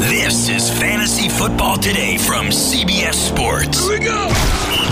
This is Fantasy Football Today from CBS Sports. Here we go.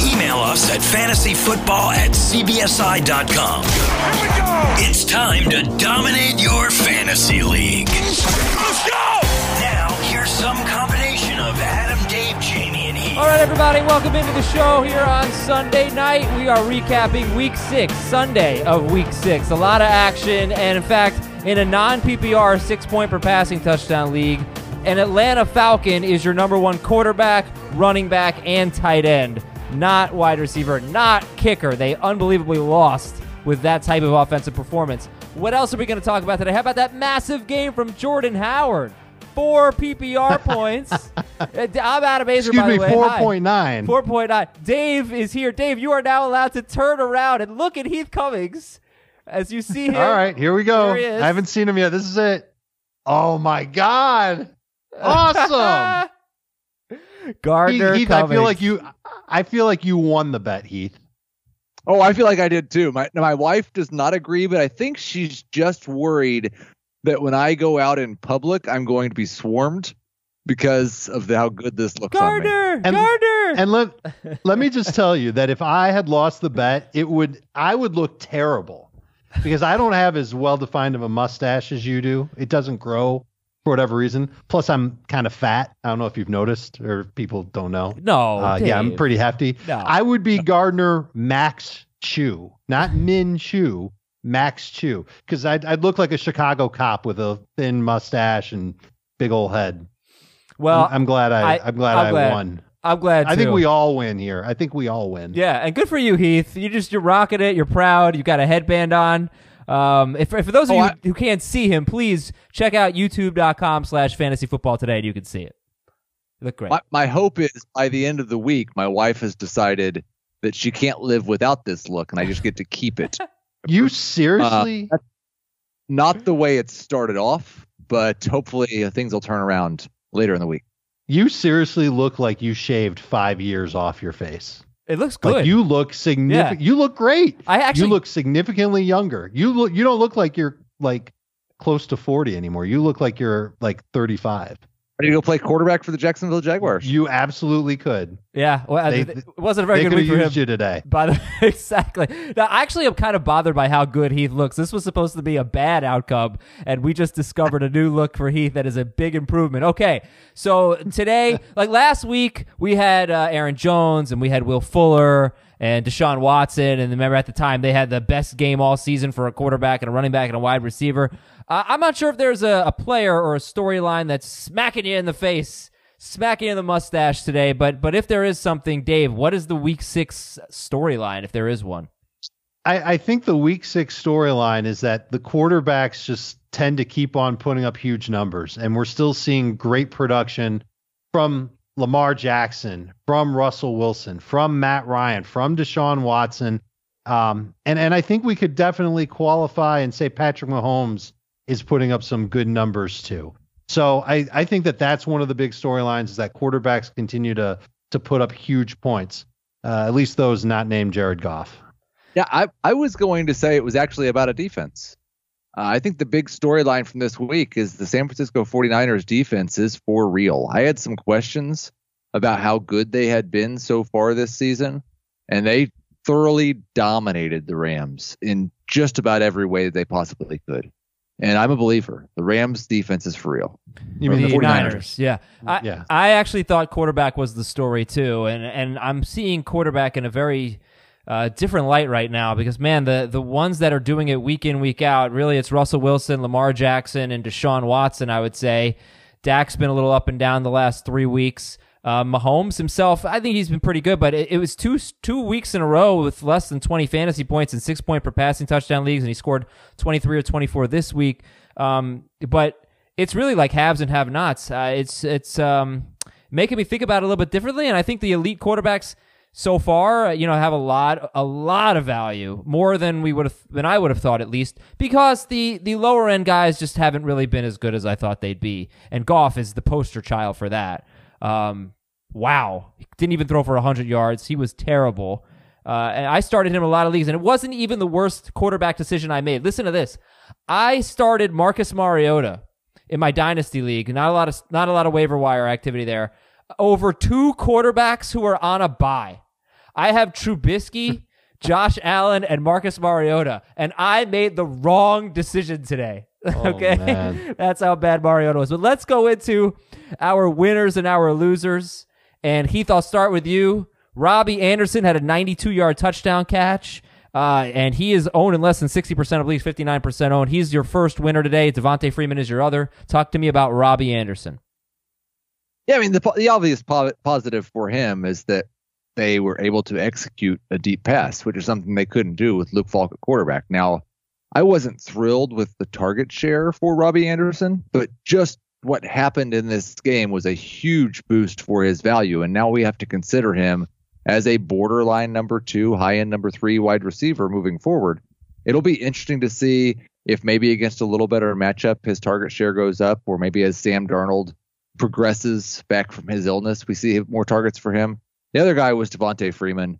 Email us at fantasyfootball at cbsi.com. Here we go. It's time to dominate your fantasy league. Let's go. Now, here's some combination of Adam, Dave, Jamie, and Heath. All right, everybody, welcome into the show here on Sunday night. We are recapping week six, Sunday of week six. A lot of action, and in fact, in a non PPR six point per passing touchdown league, an Atlanta Falcon is your number one quarterback, running back, and tight end, not wide receiver, not kicker. They unbelievably lost with that type of offensive performance. What else are we going to talk about today? How about that massive game from Jordan Howard? Four PPR points. Uh, I'm Adam Aizer, Excuse by the me, way. four Hi. point nine. 4.9. Dave is here. Dave, you are now allowed to turn around and look at Heath Cummings as you see him. All right, here we go. There he. I haven't seen him yet. This is it. Oh my god! Awesome, Gardner Heath. Heath I feel like you. I feel like you won the bet, Heath. Oh, I feel like I did too. My my wife does not agree, but I think she's just worried that when I go out in public, I'm going to be swarmed because of the, how good this looks on me. Gardner, And- Gardner. And let let me just tell you that if I had lost the bet, it would I would look terrible because I don't have as well defined of a mustache as you do. It doesn't grow for whatever reason. Plus, I'm kind of fat. I don't know if you've noticed or people don't know. no, Uh, yeah, I'm pretty hefty. No. I would be Gardner Max Chew, not Min Chew, Max Chew, because I'd, I'd look like a Chicago cop with a thin mustache and big old head. Well, I'm, I'm glad I, I- am glad I'm I glad. won. I'm glad. I think we all win here. I think we all win. Yeah, and good for you, Heath. You just you're rocking it. You're proud. You got a headband on. Um, if, if for those of Oh, you I- who can't see him, please check out youtube.com slash fantasy football today and you can see it. You look great. My, my hope is by the end of the week, my wife has decided that she can't live without this look, and I just get to keep it. You seriously? Uh, Not the way it started off, but hopefully uh, things will turn around later in the week. you seriously look like you shaved five years off your face. It looks good. Like you look significant. You look great. I actually you look significantly younger. You look. You don't look like you're like close to forty anymore. You look like you're like thirty-five. Ready to go play quarterback for the Jacksonville Jaguars? You absolutely could. Yeah, well, They- it wasn't a very good could week have for him. used you today. By the exactly. Now, actually, I'm kind of bothered by how good Heath looks. This was supposed to be a bad outcome, and we just discovered a new look for Heath that is a big improvement. Okay, so today, like last week, we had uh, Aaron Jones and we had Will Fuller and Deshaun Watson, and remember at the time they had the best game all season for a quarterback and a running back and a wide receiver. Uh, I'm not sure if there's a, a player or a storyline that's smacking you in the face smacking you in the mustache today. But but if there is something, Dave, what is the week six storyline if there is one? I, I think the week six storyline is that the quarterbacks just tend to keep on putting up huge numbers, and we're still seeing great production from Lamar Jackson, from Russell Wilson, from Matt Ryan, from Deshaun Watson. Um, and, and I think we could definitely qualify and say Patrick Mahomes is putting up some good numbers too. So I, I think that that's one of the big storylines is that quarterbacks continue to to put up huge points. Uh, at least those not named Jared Goff. Yeah, I, I was going to say it was actually about a defense. Uh, I think the big storyline from this week is the San Francisco 49ers defense is for real. I had some questions about how good they had been so far this season, and they thoroughly dominated the Rams in just about every way that they possibly could. And I'm a believer. The Rams defense is for real. You mean the 49ers? Niners, yeah. I, Yeah. I actually thought quarterback was the story too, and and I'm seeing quarterback in a very uh, different light right now because man, the the ones that are doing it week in week out, really, it's Russell Wilson, Lamar Jackson, and Deshaun Watson. I would say Dak's been a little up and down the last three weeks. Uh, Mahomes himself, I think he's been pretty good, but it, it was two two weeks in a row with less than 20 fantasy points and six point per passing touchdown leagues, and he scored 23 or 24 this week. Um, but it's really like haves and have nots. Uh, it's it's um, making me think about it a little bit differently, and I think the elite quarterbacks so far, uh, you know, have a lot a lot of value, more than we would have than I would have thought at least, because the the lower end guys just haven't really been as good as I thought they'd be, and Goff is the poster child for that. Um, wow, he didn't even throw for 100 yards. He was terrible. Uh, and I started him a lot of leagues, and it wasn't even the worst quarterback decision I made. Listen to this: I started Marcus Mariota in my dynasty league. Not a lot of not a lot of waiver wire activity there. Over two quarterbacks who are on a bye. I have Trubisky, Josh Allen, and Marcus Mariota, and I made the wrong decision today. okay, man. that's how bad Mariota was. But let's go into our winners and our losers. And Heath, I'll start with you. Robbie Anderson had a 92 yard touchdown catch. Uh, and he is owned in less than 60% of leagues, 59% owned. He's your first winner today. Devonta Freeman is your other. Talk to me about Robbie Anderson. Yeah, I mean the the obvious po- positive for him is that they were able to execute a deep pass, which is something they couldn't do with Luke Falk at quarterback. Now, I wasn't thrilled with the target share for Robbie Anderson, but just what happened in this game was a huge boost for his value, and now we have to consider him as a borderline number two, high end number three wide receiver moving forward. It'll be interesting to see if maybe against a little better matchup his target share goes up, or maybe as Sam Darnold progresses back from his illness, we see more targets for him. The other guy was Devonta Freeman.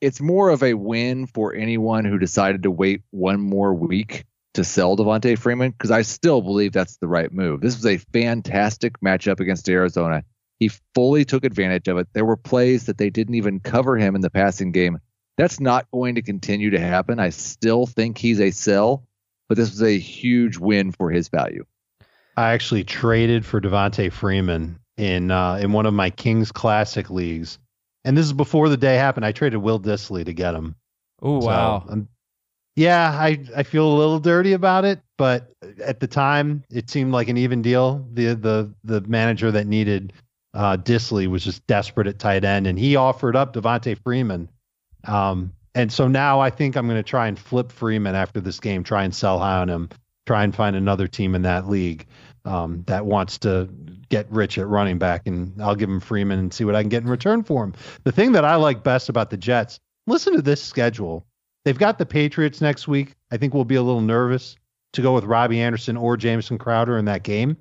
It's more of a win for anyone who decided to wait one more week to sell Devonta Freeman because I still believe that's the right move. This was a fantastic matchup against Arizona. He fully took advantage of it. There were plays that they didn't even cover him in the passing game. That's not going to continue to happen. I still think he's a sell, but this was a huge win for his value. I actually traded for Devonta Freeman in uh, in one of my Kings Classic leagues, and this is before the day happened. I traded Will Dissly to get him. Oh, So, wow. um, yeah, I I feel a little dirty about it, but at the time it seemed like an even deal. The the the manager that needed uh, Dissly was just desperate at tight end, and he offered up Devonta Freeman. Um, and so now I think I'm going to try and flip Freeman after this game, try and sell high on him, try and find another team in that league um, that wants to get rich at running back, and I'll give him Freeman and see what I can get in return for him. The thing that I like best about the Jets, listen to this schedule. They've got the Patriots next week. I think we'll be a little nervous to go with Robbie Anderson or Jamison Crowder in that game.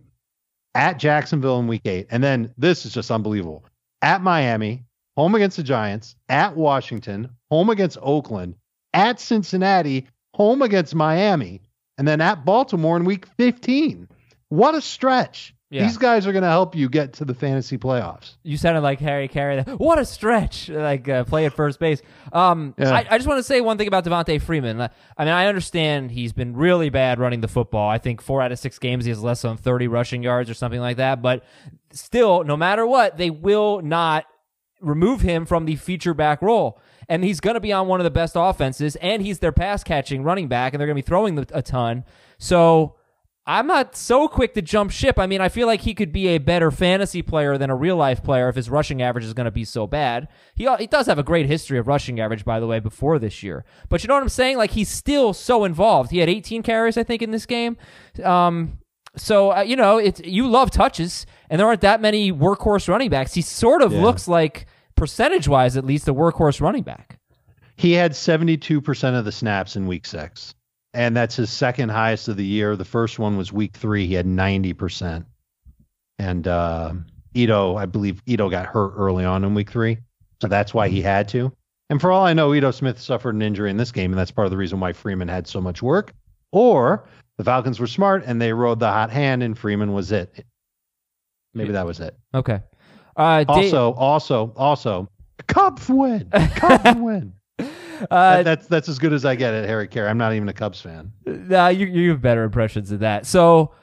At Jacksonville in week eight. And then this is just unbelievable. At Miami, home against the Giants, at Washington, home against Oakland, at Cincinnati, home against Miami, and then at Baltimore in week 15. What a stretch. Yeah. These guys are going to help you get to the fantasy playoffs. You sounded like Harry Caray. What a stretch! Like uh, play at first base. Um, Yeah. I, I just want to say one thing about Devonta Freeman. I mean, I understand he's been really bad running the football. I think four out of six games he has less than thirty rushing yards or something like that. But still, no matter what, they will not remove him from the feature back role. And he's going to be on one of the best offenses, and he's their pass catching running back, and they're going to be throwing a ton. So I'm not so quick to jump ship. I mean, I feel like he could be a better fantasy player than a real life player if his rushing average is going to be so bad. He he does have a great history of rushing average, by the way, before this year. But you know what I'm saying? Like he's still so involved. He had 18 carries, I think, in this game. Um, so uh, you know, it's you love touches, and there aren't that many workhorse running backs. He sort of Yeah. looks like percentage wise, at least, a workhorse running back. He had 72% of the snaps in week six, and that's his second highest of the year. The first one was week three. He had 90%. And uh, Ito, I believe Ito got hurt early on in week three. So that's why he had to. And for all I know, Ito Smith suffered an injury in this game, and that's part of the reason why Freeman had so much work. Or the Falcons were smart and they rode the hot hand, and Freeman was it. Maybe that was it. Okay. Uh, Also, also, also, Cubs win. Cubs win. Uh, that, that's that's as good as I get at Harry Caray. I'm not even a Cubs fan. Nah, you you have better impressions of that. So,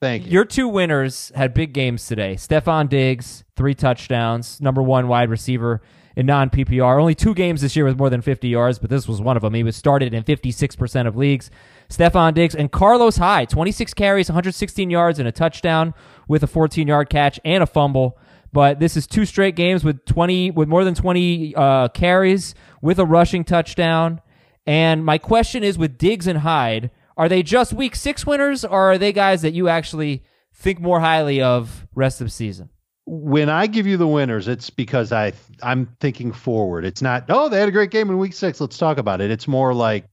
thank you. Your two winners had big games today. Stefon Diggs, three touchdowns, number one wide receiver in non PPR. Only two games this year with more than 50 yards, but this was one of them. He was started in 56% of leagues. Stefon Diggs and Carlos Hyde, 26 carries, 116 yards, and a touchdown with a 14 yard catch and a fumble. But this is two straight games with 20 with more than 20 uh, carries with a rushing touchdown. And my question is with Diggs and Hyde, are they just week six winners or are they guys that you actually think more highly of rest of the season? when I give you the winners, it's because I I'm thinking forward. It's not oh they had a great game in week six. Let's talk about it. It's more like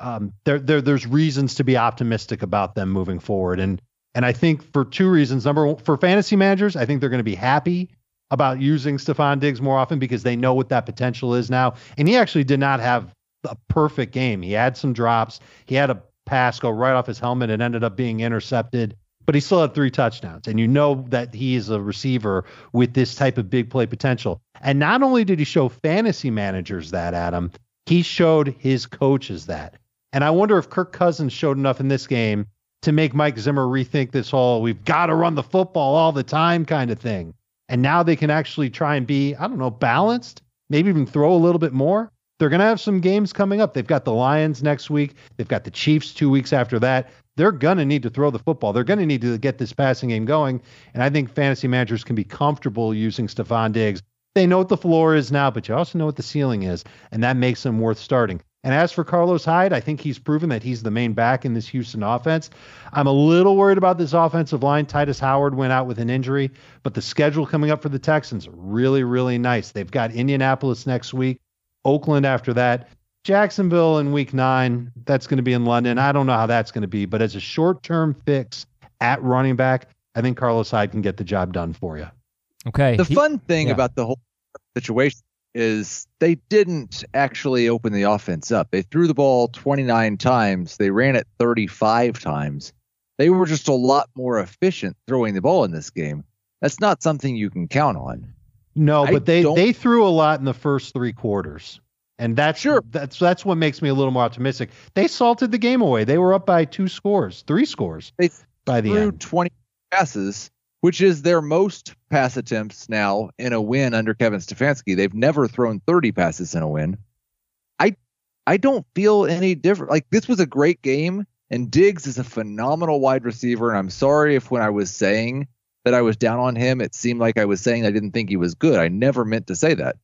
um, there there there's reasons to be optimistic about them moving forward, and and I think for two reasons. Number one, for fantasy managers, I think they're going to be happy about using Stefon Diggs more often because they know what that potential is now. And he actually did not have a perfect game. He had some drops. He had a pass go right off his helmet and ended up being intercepted but he still had three touchdowns. And you know that he is a receiver with this type of big play potential. And not only did he show fantasy managers that, Adam, he showed his coaches that. And I wonder if Kirk Cousins showed enough in this game to make Mike Zimmer rethink this whole we've got to run the football all the time kind of thing. And now they can actually try and be, I don't know, balanced, maybe even throw a little bit more. They're going to have some games coming up. They've got the Lions next week. They've got the Chiefs two weeks after that they're going to need to throw the football. They're going to need to get this passing game going. And I think fantasy managers can be comfortable using Stefon Diggs. They know what the floor is now, but you also know what the ceiling is, and that makes them worth starting. And as for Carlos Hyde, I think he's proven that he's the main back in this Houston offense. I'm a little worried about this offensive line. Tytus Howard went out with an injury, but the schedule coming up for the Texans really, really nice. They've got Indianapolis next week, Oakland after that. Jacksonville in week nine, that's going to be in London. I don't know how that's going to be, but as a short term fix at running back, I think Carlos Hyde can get the job done for you. Okay. The he, fun thing yeah. about the whole situation is they didn't actually open the offense up. They threw the ball 29 times, they ran it 35 times. They were just a lot more efficient throwing the ball in this game. That's not something you can count on. No, but I they they threw a lot in the first three quarters. And that's sure. that's that's what makes me a little more optimistic. They salted the game away. They were up by two scores, three scores they by the threw end. 20 passes, which is their most pass attempts now in a win under Kevin Stefanski. They've never thrown 30 passes in a win. I I don't feel any different. Like this was a great game, and Diggs is a phenomenal wide receiver. And I'm sorry if when I was saying that I was down on him, it seemed like I was saying I didn't think he was good. I never meant to say that.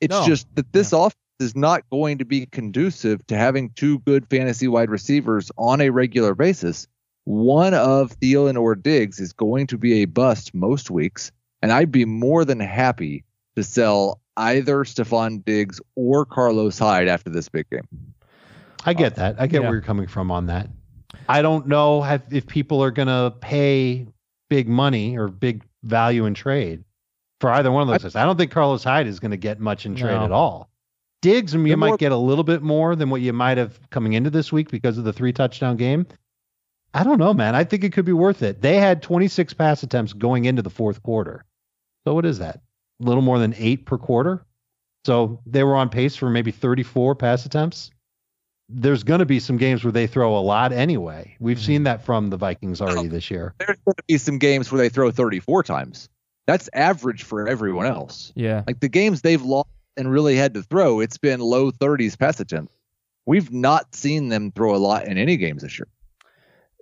It's no. just that this yeah. offense is not going to be conducive to having two good fantasy wide receivers on a regular basis. One of Thielen or Diggs is going to be a bust most weeks, and I'd be more than happy to sell either Stefon Diggs or Carlos Hyde after this big game. I get uh, that. I get yeah. where you're coming from on that. I don't know if people are going to pay big money or big value in trade for either one of those guys. I don't think Carlos Hyde is going to get much in trade no. at all. Diggs, you They're might more... get a little bit more than what you might have coming into this week because of the three touchdown game. I don't know, man. I think it could be worth it. They had 26 pass attempts going into the fourth quarter. So what is that? A little more than eight per quarter. So they were on pace for maybe 34 pass attempts. There's going to be some games where they throw a lot anyway. We've mm-hmm. seen that from the Vikings already this year. There's going to be some games where they throw 34 times. That's average for everyone else. Yeah. Like the games they've lost and really had to throw, it's been low 30s pass attempts. We've not seen them throw a lot in any games this year.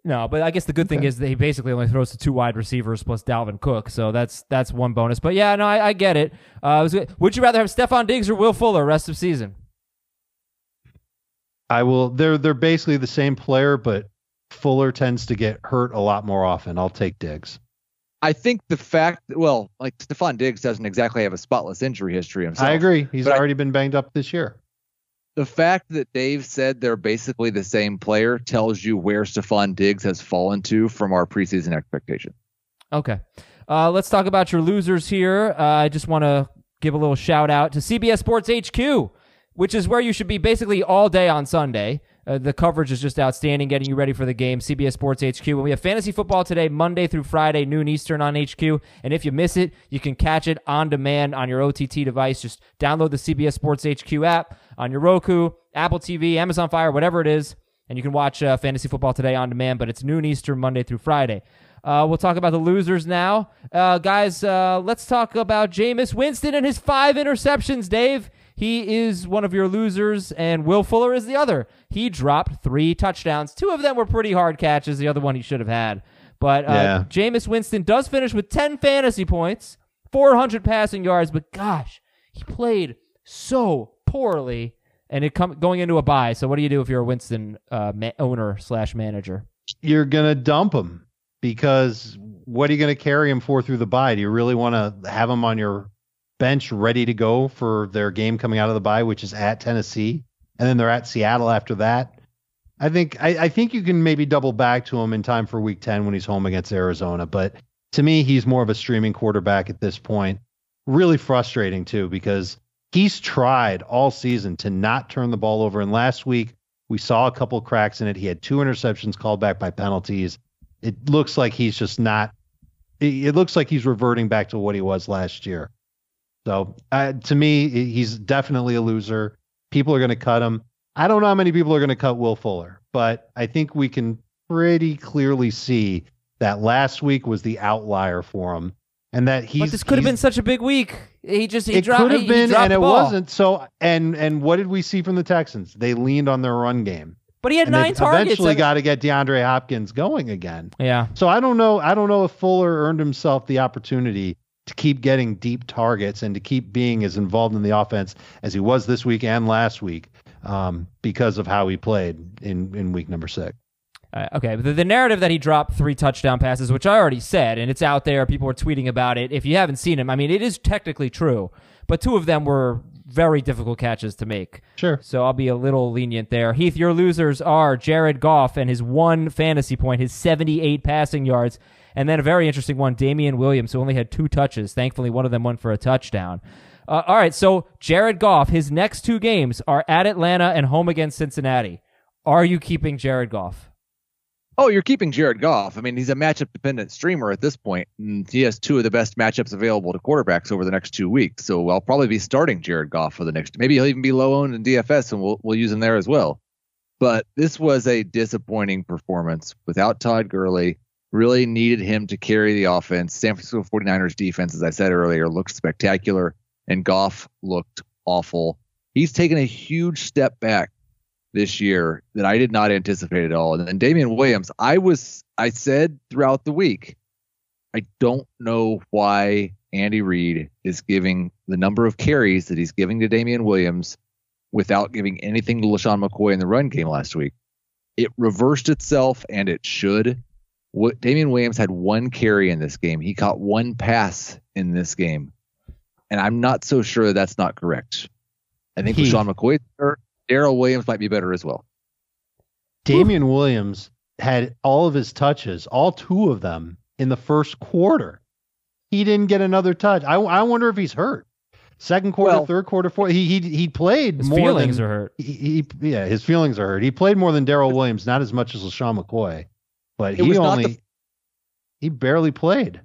No, but I guess the good okay. thing is that he basically only throws to two wide receivers plus Dalvin Cook, so that's that's one bonus. But yeah, no, I, I get it. Uh, would you rather have Stefon Diggs or Will Fuller rest of season? I will. They're they're basically the same player, but Fuller tends to get hurt a lot more often. I'll take Diggs. I think the fact, well, like Stefon Diggs doesn't exactly have a spotless injury history himself. I agree. He's already I, been banged up this year. The fact that Dave said they're basically the same player tells you where Stefon Diggs has fallen to from our preseason expectation. Okay. Uh, let's talk about your losers here. Uh, I just want to give a little shout out to CBS Sports HQ, which is where you should be basically all day on Sunday. Uh, the coverage is just outstanding, getting you ready for the game. CBS Sports HQ. And we have fantasy football today, Monday through Friday, noon Eastern on HQ. And if you miss it, you can catch it on demand on your OTT device. Just download the CBS Sports HQ app on your Roku, Apple TV, Amazon Fire, whatever it is, and you can watch uh, fantasy football today on demand. But it's noon Eastern, Monday through Friday. Uh, we'll talk about the losers now. Uh, guys, uh, let's talk about Jameis Winston and his five interceptions, Dave. He is one of your losers, and Will Fuller is the other. He dropped three touchdowns. Two of them were pretty hard catches. The other one he should have had. But uh, Yeah. Jameis Winston does finish with 10 fantasy points, 400 passing yards, but gosh, he played so poorly. And it come going into a bye. So what do you do if you're a Winston uh, ma- owner slash manager? You're gonna dump him because what are you gonna carry him for through the bye? Do you really want to have him on your bench ready to go for their game coming out of the bye, which is at Tennessee, and then they're at Seattle after that? I think I, I think you can maybe double back to him in time for Week 10 when he's home against Arizona. But to me, he's more of a streaming quarterback at this point. Really frustrating too because he's tried all season to not turn the ball over. And last week we saw a couple cracks in it. He had two interceptions called back by penalties. It looks like he's just not. It looks like he's reverting back to what he was last year. So uh, to me, he's definitely a loser. People are going to cut him. I don't know how many people are going to cut Will Fuller, but I think we can pretty clearly see that last week was the outlier for him, and that he's. but this could have been such a big week. He just he it dropped. could have he been, and it wasn't. So, and and what did we see from the Texans? They leaned on their run game, But he had and nine targets. eventually got to get DeAndre Hopkins going again. yeah. So I don't know. I don't know if Fuller earned himself the opportunity to keep getting deep targets and to keep being as involved in the offense as he was this week and last week um, because of how he played in in week number six. Uh, okay, the, the narrative that he dropped three touchdown passes, which I already said, and it's out there. People are tweeting about it. If you haven't seen him, I mean, it is technically true, but two of them were very difficult catches to make. Sure. So I'll be a little lenient there. Heath, your losers are Jared Goff and his one fantasy point, his 78 passing yards, and then a very interesting one, Damien Williams, who only had two touches. Thankfully, one of them went for a touchdown. Uh, all right, so Jared Goff, his next two games are at Atlanta and home against Cincinnati. Are you keeping Jared Goff? Oh, you're keeping Jared Goff. I mean, he's a matchup dependent streamer at this point, and he has two of the best matchups available to quarterbacks over the next two weeks. So I'll probably be starting Jared Goff for the next. Maybe he'll even be low owned in DFS, and we'll we'll use him there as well. But this was a disappointing performance without Todd Gurley. Really needed him to carry the offense. San Francisco 49ers defense, as I said earlier, looked spectacular, and Goff looked awful. He's taken a huge step back this year that I did not anticipate at all. And then Damien Williams, I was I said throughout the week, I don't know why Andy Reid is giving the number of carries that he's giving to Damien Williams without giving anything to LeSean McCoy in the run game last week. It reversed itself and it should. What Damien Williams had one carry in this game. He caught one pass in this game. And I'm not so sure that that's not correct. I think hmm. He- LeSean McCoy or Darrel Williams might be better as well. Damien Williams had all of his touches, all two of them in the first quarter. He didn't get another touch. I, I wonder if he's hurt. Second quarter, Well- third quarter, fourth. He he he played His more feelings than, are hurt. He, he yeah, his feelings are hurt. He played more than Darrel Williams, not as much as LeSean McCoy, but It he was only the- he barely played,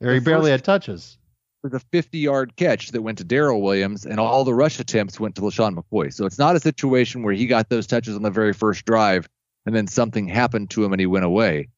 or he barely had touches. was a 50 yard catch that went to Darrel Williams, and all the rush attempts went to LeSean McCoy. So it's not a situation where he got those touches on the very first drive and then something happened to him and he went away.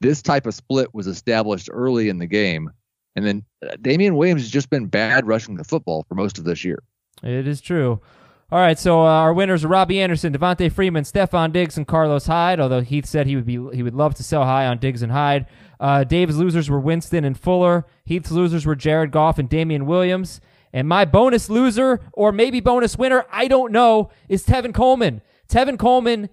This type of split was established early in the game. And then uh, Damien Williams has just been bad rushing the football for most of this year. It is true. All right, so uh, our winners are Robbie Anderson, Devonta Freeman, Stefon Diggs, and Carlos Hyde. Although Heath said he would be he would love to sell high on Diggs and Hyde. Uh, Dave's losers were Winston and Fuller. Heath's losers were Jared Goff and Damien Williams. And my bonus loser, or maybe bonus winner, I don't know, is Tevin Coleman. Tevin Coleman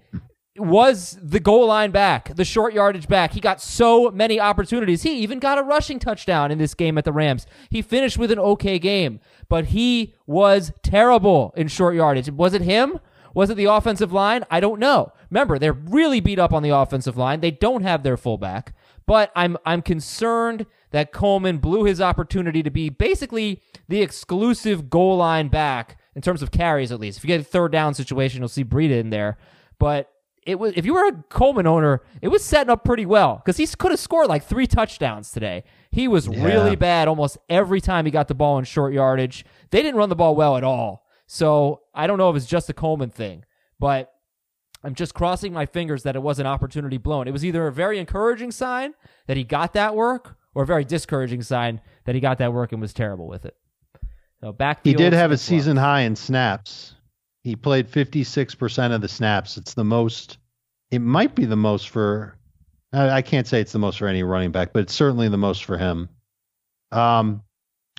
was the goal line back, the short yardage back. He got so many opportunities. He even got a rushing touchdown in this game at the Rams. He finished with an okay game, but he was terrible in short yardage. Was it him? Was it the offensive line? I don't know. Remember, they're really beat up on the offensive line. They don't have their fullback. But I'm I'm concerned that Coleman blew his opportunity to be basically the exclusive goal line back in terms of carries, at least. If you get a third down situation, you'll see Breida in there. But it was if you were a Coleman owner, it was setting up pretty well because he could have scored like three touchdowns today. He was Yeah. really bad almost every time he got the ball in short yardage. They didn't run the ball well at all. So I don't know if it's just a Coleman thing, but I'm just crossing my fingers that it was an opportunity blown. It was either a very encouraging sign that he got that work, or a very discouraging sign that he got that work and was terrible with it. So back. He did have a season high in snaps. He played 56% of the snaps. It's the most, it might be the most for, I can't say it's the most for any running back, but it's certainly the most for him. Um,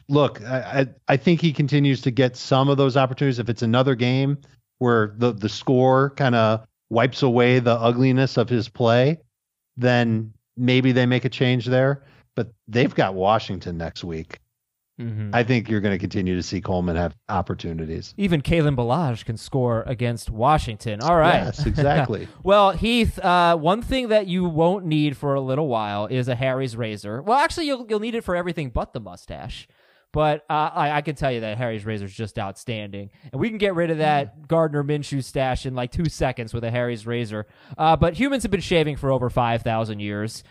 look, I, I, I think he continues to get some of those opportunities. If it's another game where the, the score kind of wipes away the ugliness of his play, then maybe they make a change there. But they've got Washington next week. Hmm I think you're going to continue to see Coleman have opportunities. Even Kalen Ballage can score against Washington. All right. Yes, exactly. Well, Heath, uh, one thing that you won't need for a little while is a Harry's razor. Well, actually, you'll you'll need it for everything but the mustache. But uh, I, I can tell you that Harry's razor is just outstanding, and we can get rid of that Gardner Minshew stash in like two seconds with a Harry's razor. Uh, but humans have been shaving for over five thousand years.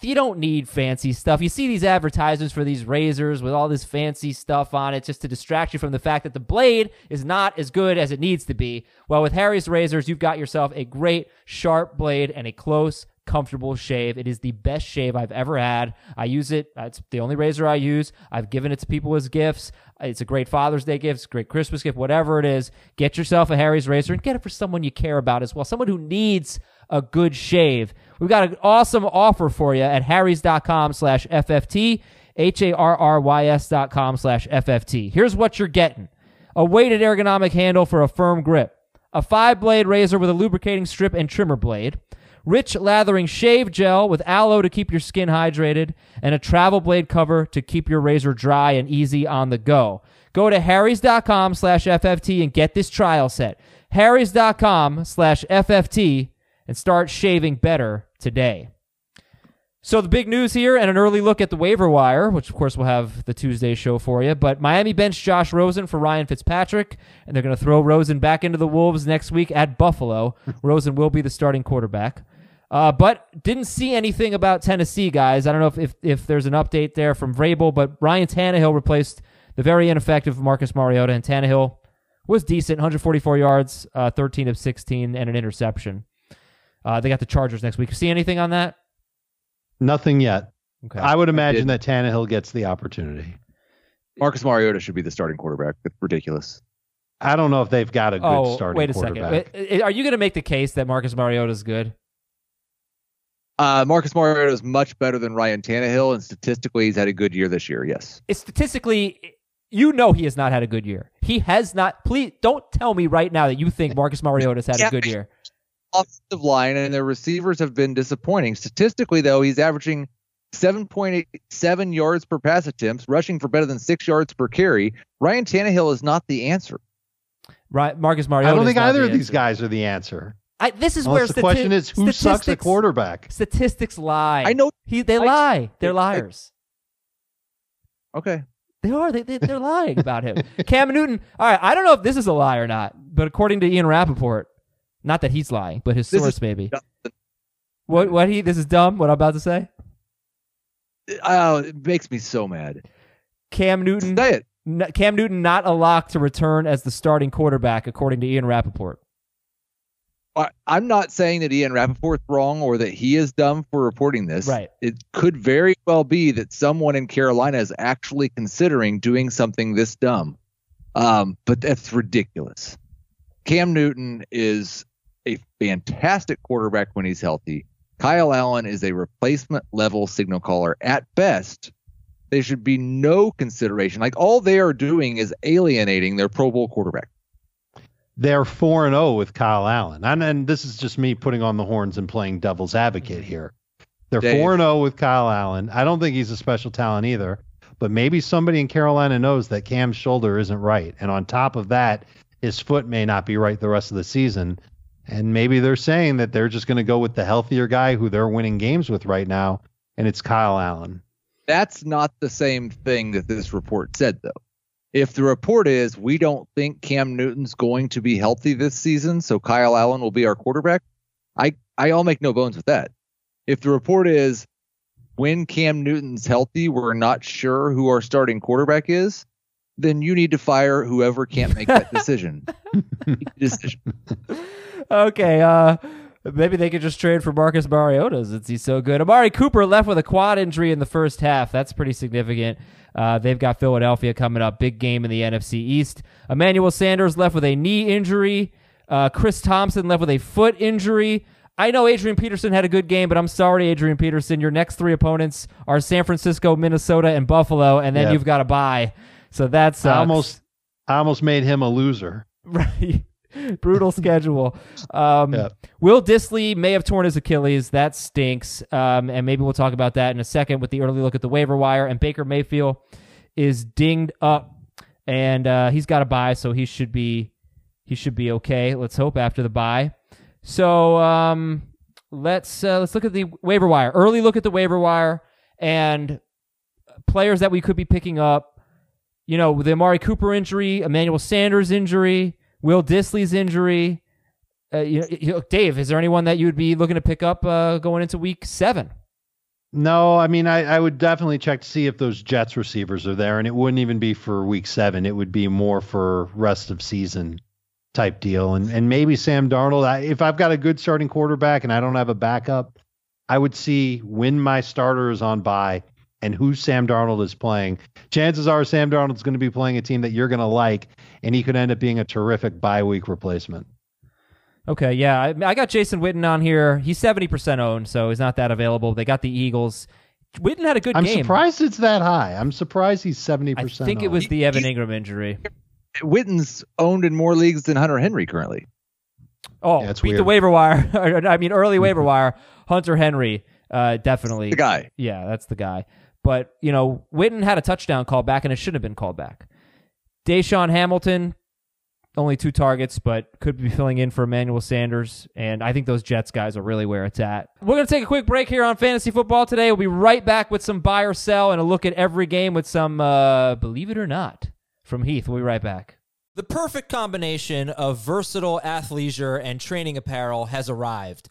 You don't need fancy stuff. You see these advertisements for these razors with all this fancy stuff on it just to distract you from the fact that the blade is not as good as it needs to be. Well, with Harry's razors, you've got yourself a great sharp blade and a close, comfortable shave. It is the best shave I've ever had. I use it. It's the only razor I use. I've given it to people as gifts. It's a great Father's Day gift. Great Christmas gift, whatever it is. Get yourself a Harry's razor and get it for someone you care about as well. Someone who needs a good shave. We've got an awesome offer for you at harrys.com slash FFT, H-A-R-R-Y-S dot com slash FFT. Here's what you're getting. A weighted ergonomic handle for a firm grip. A five-blade razor with a lubricating strip and trimmer blade. Rich lathering shave gel with aloe to keep your skin hydrated. And a travel blade cover to keep your razor dry and easy on the go. Go to harrys.com slash FFT and get this trial set. harrys.com slash FFT and start shaving better today. So the big news here and an early look at the waiver wire, which of course we'll have the Tuesday show for you. But Miami bench Josh Rosen for Ryan Fitzpatrick, and they're going to throw Rosen back into the Wolves next week at Buffalo. Rosen will be the starting quarterback. Uh, but didn't see anything about Tennessee, guys. I don't know if, if, if there's an update there from Vrabel, but Ryan Tannehill replaced the very ineffective Marcus Mariota, and Tannehill was decent 144 yards, uh, 13 of 16, and an interception. Uh, they got the Chargers next week. See anything on that? Nothing yet. Okay. I would imagine did. that Tannehill gets the opportunity. Marcus Mariota should be the starting quarterback. That's ridiculous. I don't know if they've got a good oh, starting wait a second. quarterback. Wait, Are you going to make the case that Marcus Mariota is good? Uh, Marcus Mariota is much better than Ryan Tannehill, and statistically, he's had a good year this year. Yes. It's statistically, you know, he has not had a good year. He has not. Please don't tell me right now that you think Marcus Mariota has had a good year. Offensive line and their receivers have been disappointing. Statistically, though, he's averaging 7.87 yards per pass attempts, rushing for better than six yards per carry. Ryan Tannehill is not the answer. Right, Marcus Mariota. I don't think either the of these guys are the answer. I, this is Unless where the stati- question is who sucks at statistics- quarterback. Statistics lie. I know. He, they I- lie. They're I- liars. Okay. They are. They, they, they're lying about him. Cam Newton. All right. I don't know if this is a lie or not, but according to Ian Rapoport, not that he's lying, but his This source maybe. What? What he? This is dumb. What I'm about to say. Oh, it makes me so mad. Cam Newton. Say it. n- Cam Newton not a lock to return as the starting quarterback, according to Ian Rapoport. I'm not saying that Ian Rapoport's wrong or that he is dumb for reporting this. Right. It could very well be that someone in Carolina is actually considering doing something this dumb. Um, but that's ridiculous. Cam Newton is a fantastic quarterback when he's healthy. Kyle Allen is a replacement level signal caller at best. There should be no consideration. Like all they are doing is alienating their Pro Bowl quarterback. They're 4 and 0 with Kyle Allen. And, and this is just me putting on the horns and playing devil's advocate mm-hmm. here. They're 4 and 0 with Kyle Allen. I don't think he's a special talent either, but maybe somebody in Carolina knows that Cam's shoulder isn't right. And on top of that, his foot may not be right the rest of the season. And maybe they're saying that they're just going to go with the healthier guy who they're winning games with right now, and it's Kyle Allen. That's not the same thing that this report said, though. If the report is we don't think Cam Newton's going to be healthy this season, so Kyle Allen will be our quarterback, I I all make no bones with that. If the report is when Cam Newton's healthy, we're not sure who our starting quarterback is, then you need to fire whoever can't make that decision. decision. Okay, uh maybe they could just trade for Marcus Mariota since he's so good. Amari Cooper left with a quad injury in the first half. That's pretty significant. Uh, they've got Philadelphia coming up. Big game in the NFC East. Emmanuel Sanders left with a knee injury. Uh, Chris Thompson left with a foot injury. I know Adrian Peterson had a good game, but I'm sorry, Adrian Peterson. Your next three opponents are San Francisco, Minnesota, and Buffalo, and then Yeah. you've got to bye. So that's almost, I almost made him a loser. right. Brutal schedule. Um, Yeah. Will Dissly may have torn his Achilles. That stinks. Um, and maybe we'll talk about that in a second with the early look at the waiver wire. And Baker Mayfield is dinged up, and uh, he's got a bye, so he should be he should be okay. Let's hope after the bye. So um, let's uh, let's look at the waiver wire. Early look at the waiver wire and players that we could be picking up. You know, the Amari Cooper injury, Emmanuel Sanders injury, Will Dissly's injury. Uh, you, you, Dave, is there anyone that you would be looking to pick up uh, going into week seven? No, I mean, I, I would definitely check to see if those Jets receivers are there, and it wouldn't even be for week seven. It would be more for rest of season type deal, and and maybe Sam Darnold. I, if I've got a good starting quarterback and I don't have a backup, I would see when my starter is on bye and who Sam Darnold is playing. Chances are Sam Darnold's going to be playing a team that you're going to like, and he could end up being a terrific bye week replacement. Okay, yeah, I, I got Jason Witten on here. He's seventy percent owned, so he's not that available. They got the Eagles. Witten had a good game. I'm surprised it's that high. I'm surprised he's seventy percent. I percent. think it was the Evan Engram injury. Witten's owned in more leagues than Hunter Henry currently. Oh, Yeah, it's beat the waiver wire. I mean, early waiver wire. Hunter Henry, uh, definitely The guy. Yeah, that's the guy. But you know, Witten had a touchdown call back, and it shouldn't have been called back. DaeSean Hamilton, only two targets, but could be filling in for Emmanuel Sanders. And I think those Jets guys are really where it's at. We're going to take a quick break here on Fantasy Football today. We'll be right back with some buy or sell and a look at every game with some, uh, believe it or not, from Heath. We'll be right back. The perfect combination of versatile athleisure and training apparel has arrived.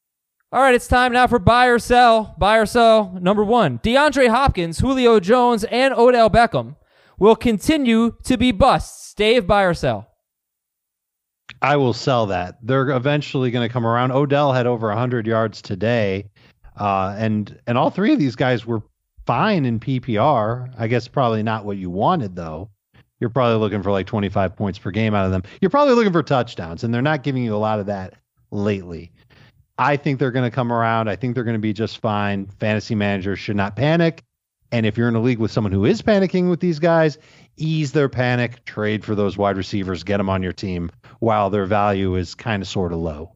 All right, it's time now for buy or sell. Buy or sell. Number one, DeAndre Hopkins, Julio Jones, and Odell Beckham will continue to be busts. Dave, buy or sell? I will sell that. They're eventually going to come around. Odell had over 100 yards today, uh, and and all three of these guys were fine in PPR. I guess probably not what you wanted though. You're probably looking for like 25 points per game out of them. You're probably looking for touchdowns, and they're not giving you a lot of that lately. I think they're going to come around. I think they're going to be just fine. Fantasy managers should not panic. And if you're in a league with someone who is panicking with these guys, ease their panic, trade for those wide receivers, get them on your team while their value is kind of sort of low.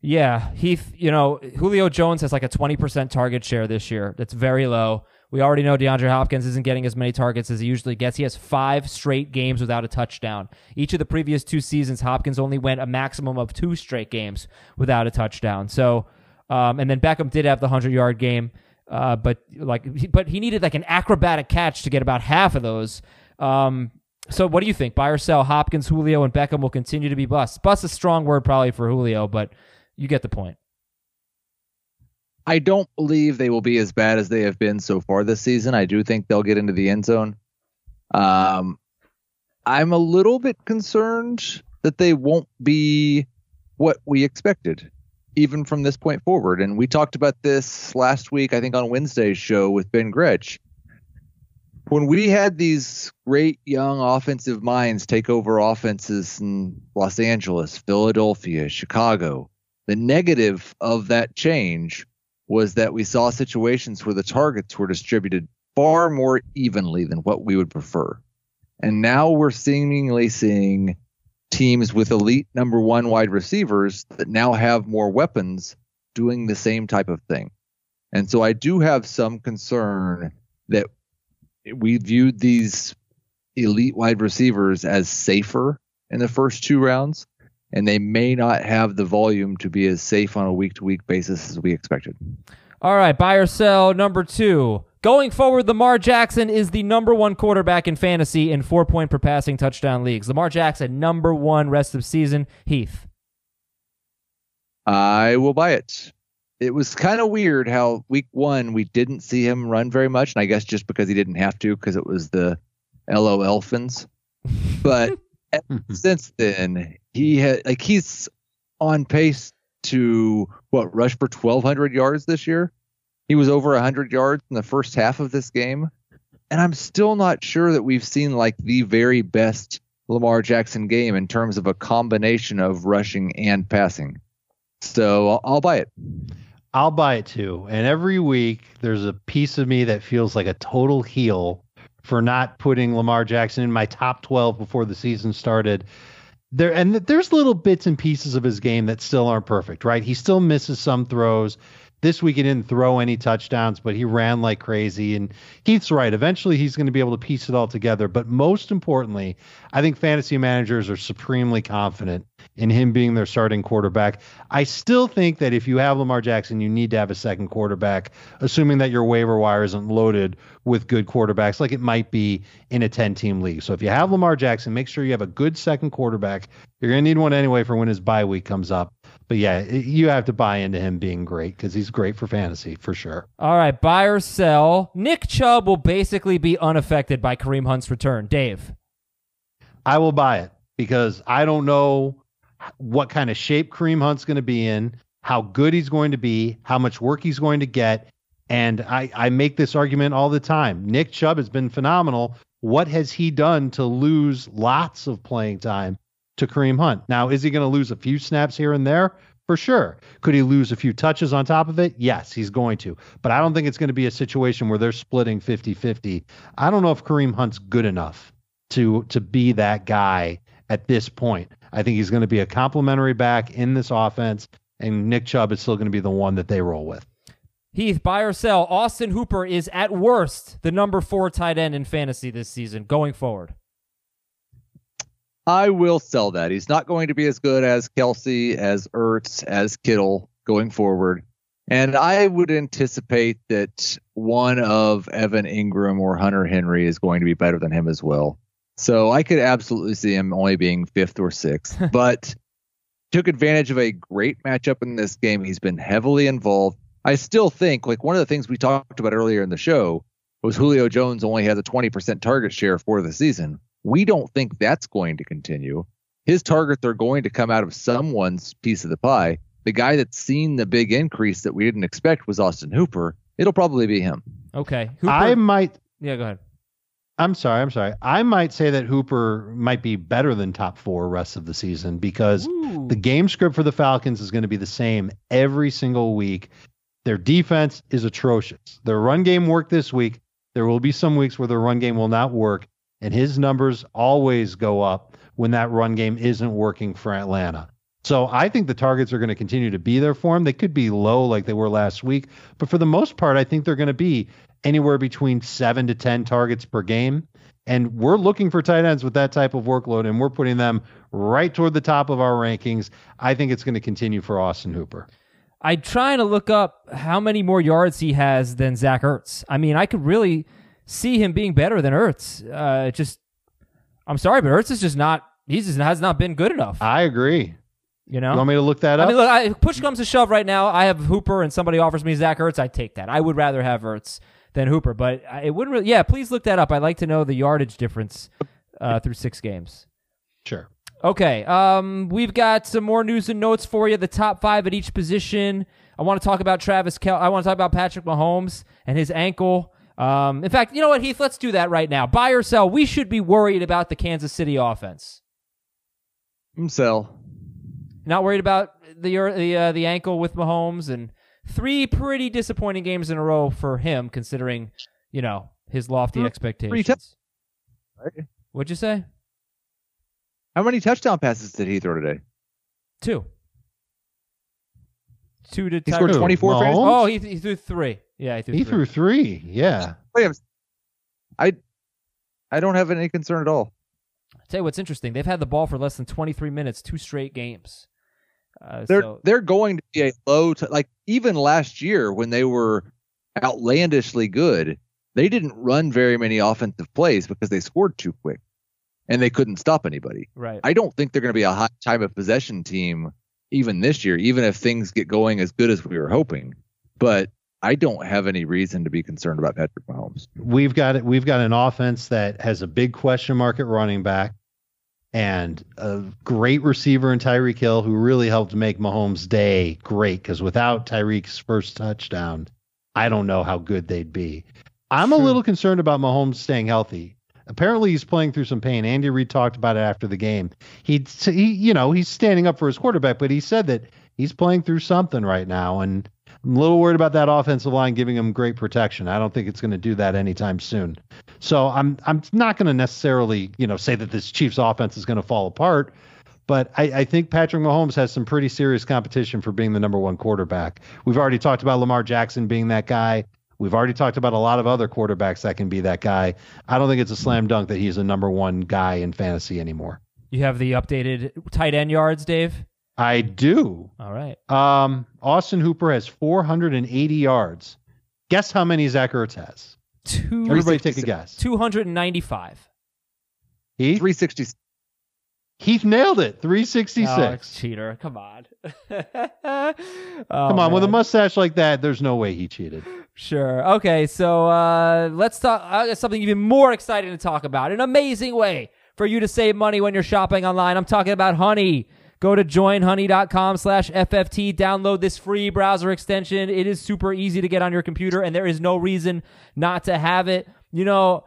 Yeah, Heath, you know, Julio Jones has like a 20% target share this year. That's very low. We already know DeAndre Hopkins isn't getting as many targets as he usually gets. He has five straight games without a touchdown. Each of the previous two seasons, Hopkins only went a maximum of two straight games without a touchdown. So, um, and then Beckham did have the 100 yard game, uh, but like, but he needed like an acrobatic catch to get about half of those. Um, so what do you think? Buy or sell? Hopkins, Julio, and Beckham will continue to be bust. Bust a strong word probably for Julio, but you get the point. I don't believe they will be as bad as they have been so far this season. I do think they'll get into the end zone. Um, I'm a little bit concerned that they won't be what we expected, even from this point forward. And we talked about this last week, I think, on Wednesday's show with Ben Gretch. When we had these great young offensive minds take over offenses in Los Angeles, Philadelphia, Chicago, the negative of that change was that we saw situations where the targets were distributed far more evenly than what we would prefer. And now we're seemingly seeing teams with elite number one wide receivers that now have more weapons doing the same type of thing. And so I do have some concern that we viewed these elite wide receivers as safer in the first two rounds, and they may not have the volume to be as safe on a week to week basis as we expected. All right, buy or sell number two. Going forward, Lamar Jackson is the number one quarterback in fantasy in four point per passing touchdown leagues. Lamar Jackson, number one rest of season. Heath. I will buy it. It was kind of weird how week one we didn't see him run very much, and I guess just because he didn't have to, because it was the LO Elfins. But Mm-hmm. since then, he had like he's on pace to what rush for 1,200 yards this year. He was over 100 yards in the first half of this game, and I'm still not sure that we've seen like the very best Lamar Jackson game in terms of a combination of rushing and passing. So I'll, I'll buy it. I'll buy it too. And every week there's a piece of me that feels like a total heel for not putting Lamar Jackson in my top 12 before the season started. There and there's little bits and pieces of his game that still aren't perfect, right? He still misses some throws. This week he didn't throw any touchdowns, but he ran like crazy. And Keith's right. Eventually he's going to be able to piece it all together. But most importantly, I think fantasy managers are supremely confident in him being their starting quarterback. I still think that if you have Lamar Jackson, you need to have a second quarterback, assuming that your waiver wire isn't loaded with good quarterbacks like it might be in a 10 team league. So if you have Lamar Jackson, make sure you have a good second quarterback. You're going to need one anyway for when his bye week comes up. But yeah, you have to buy into him being great because he's great for fantasy for sure. All right, buy or sell. Nick Chubb will basically be unaffected by Kareem Hunt's return. Dave. I will buy it because I don't know what kind of shape Kareem Hunt's going to be in, how good he's going to be, how much work he's going to get. And I, I make this argument all the time. Nick Chubb has been phenomenal. What has he done to lose lots of playing time to Kareem Hunt. Now, is he going to lose a few snaps here and there? For sure. Could he lose a few touches on top of it? Yes, he's going to. But I don't think it's going to be a situation where they're splitting 50-50. I don't know if Kareem Hunt's good enough to to be that guy at this point. I think he's going to be a complementary back in this offense, and Nick Chubb is still going to be the one that they roll with. Heath, buy or sell. Austin Hooper is at worst the number four tight end in fantasy this season going forward. I will sell that. He's not going to be as good as Kelce, as Ertz, as Kittle going forward. And I would anticipate that one of Evan Engram or Hunter Henry is going to be better than him as well. So I could absolutely see him only being fifth or sixth, but took advantage of a great matchup in this game. He's been heavily involved. I still think, like, one of the things we talked about earlier in the show was Julio Jones only has a 20% target share for the season. We don't think that's going to continue. His targets are going to come out of someone's piece of the pie. The guy that's seen the big increase that we didn't expect was Austin Hooper. It'll probably be him. Okay. Hooper, I might. Yeah, go ahead. I'm sorry. I'm sorry. I might say that Hooper might be better than top four rest of the season because Ooh. the game script for the Falcons is going to be the same every single week. Their defense is atrocious. Their run game worked this week. There will be some weeks where their run game will not work and his numbers always go up when that run game isn't working for Atlanta. So I think the targets are going to continue to be there for him. They could be low like they were last week, but for the most part, I think they're going to be anywhere between seven to 10 targets per game. And we're looking for tight ends with that type of workload, and we're putting them right toward the top of our rankings. I think it's going to continue for Austin Hooper. I'm trying to look up how many more yards he has than Zach Ertz. I mean, I could really see him being better than Ertz. Uh, just, I'm sorry, but Ertz is just not. He just has not been good enough. I agree. You know, you want me to look that up? I mean, look, I, push comes to shove right now. I have Hooper, and somebody offers me Zach Ertz. I take that. I would rather have Ertz than Hooper, but it wouldn't really. Yeah, please look that up. I'd like to know the yardage difference uh, through six games. Sure. Okay. Um, we've got some more news and notes for you. The top five at each position. I want to talk about Travis Kel. I want to talk about Patrick Mahomes and his ankle. Um, in fact, you know what, Heath? Let's do that right now. Buy or sell. We should be worried about the Kansas City offense. Mm, sell. Not worried about the the uh, the ankle with Mahomes and three pretty disappointing games in a row for him, considering you know his lofty expectations. T- What'd you say? How many touchdown passes did he throw today? Two. Two to he scored 24 Oh, he, he threw three. Yeah, he threw he three. threw three. Yeah. Williams, I I don't have any concern at all. I'll tell you what's interesting. They've had the ball for less than 23 minutes, two straight games. Uh, they're so, they're going to be a low to like even last year when they were outlandishly good, they didn't run very many offensive plays because they scored too quick and they couldn't stop anybody. right. I don't think they're going to be a high time of possession team even this year, even if things get going as good as we were hoping. But I don't have any reason to be concerned about Patrick Mahomes. We've got it. We've got an offense that has a big question mark at running back, and a great receiver in Tyreek Hill, who really helped make Mahomes' day great. Because without Tyreek's first touchdown, I don't know how good they'd be. I'm a little concerned about Mahomes staying healthy. Apparently, he's playing through some pain. Andy Reid talked about it after the game. He, he, you know, he's standing up for his quarterback, but he said that he's playing through something right now, and I'm a little worried about that offensive line giving him great protection. I don't think it's going to do that anytime soon. So I'm I'm not going to necessarily you know say that this Chiefs offense is going to fall apart, but I, I think Patrick Mahomes has some pretty serious competition for being the number one quarterback. We've already talked about Lamar Jackson being that guy. We've already talked about a lot of other quarterbacks that can be that guy. I don't think it's a slam dunk that he's a number one guy in fantasy anymore. You have the updated tight end yards, Dave. I do. All right. Um, Austin Hooper has 480 yards. Guess how many Zach Ertz has? Two, Everybody take a guess. 295. Heath? 360. Heath nailed it. 366. Oh, cheater. Come on. Oh, Come on, with a mustache like that, there's no way he cheated. Sure. Okay, so uh, let's talk I got something even more exciting to talk about. An amazing way for you to save money when you're shopping online. I'm talking about Honey. Go to joinhoney.com slash FFT. Download this free browser extension. It is super easy to get on your computer, and there is no reason not to have it. You know,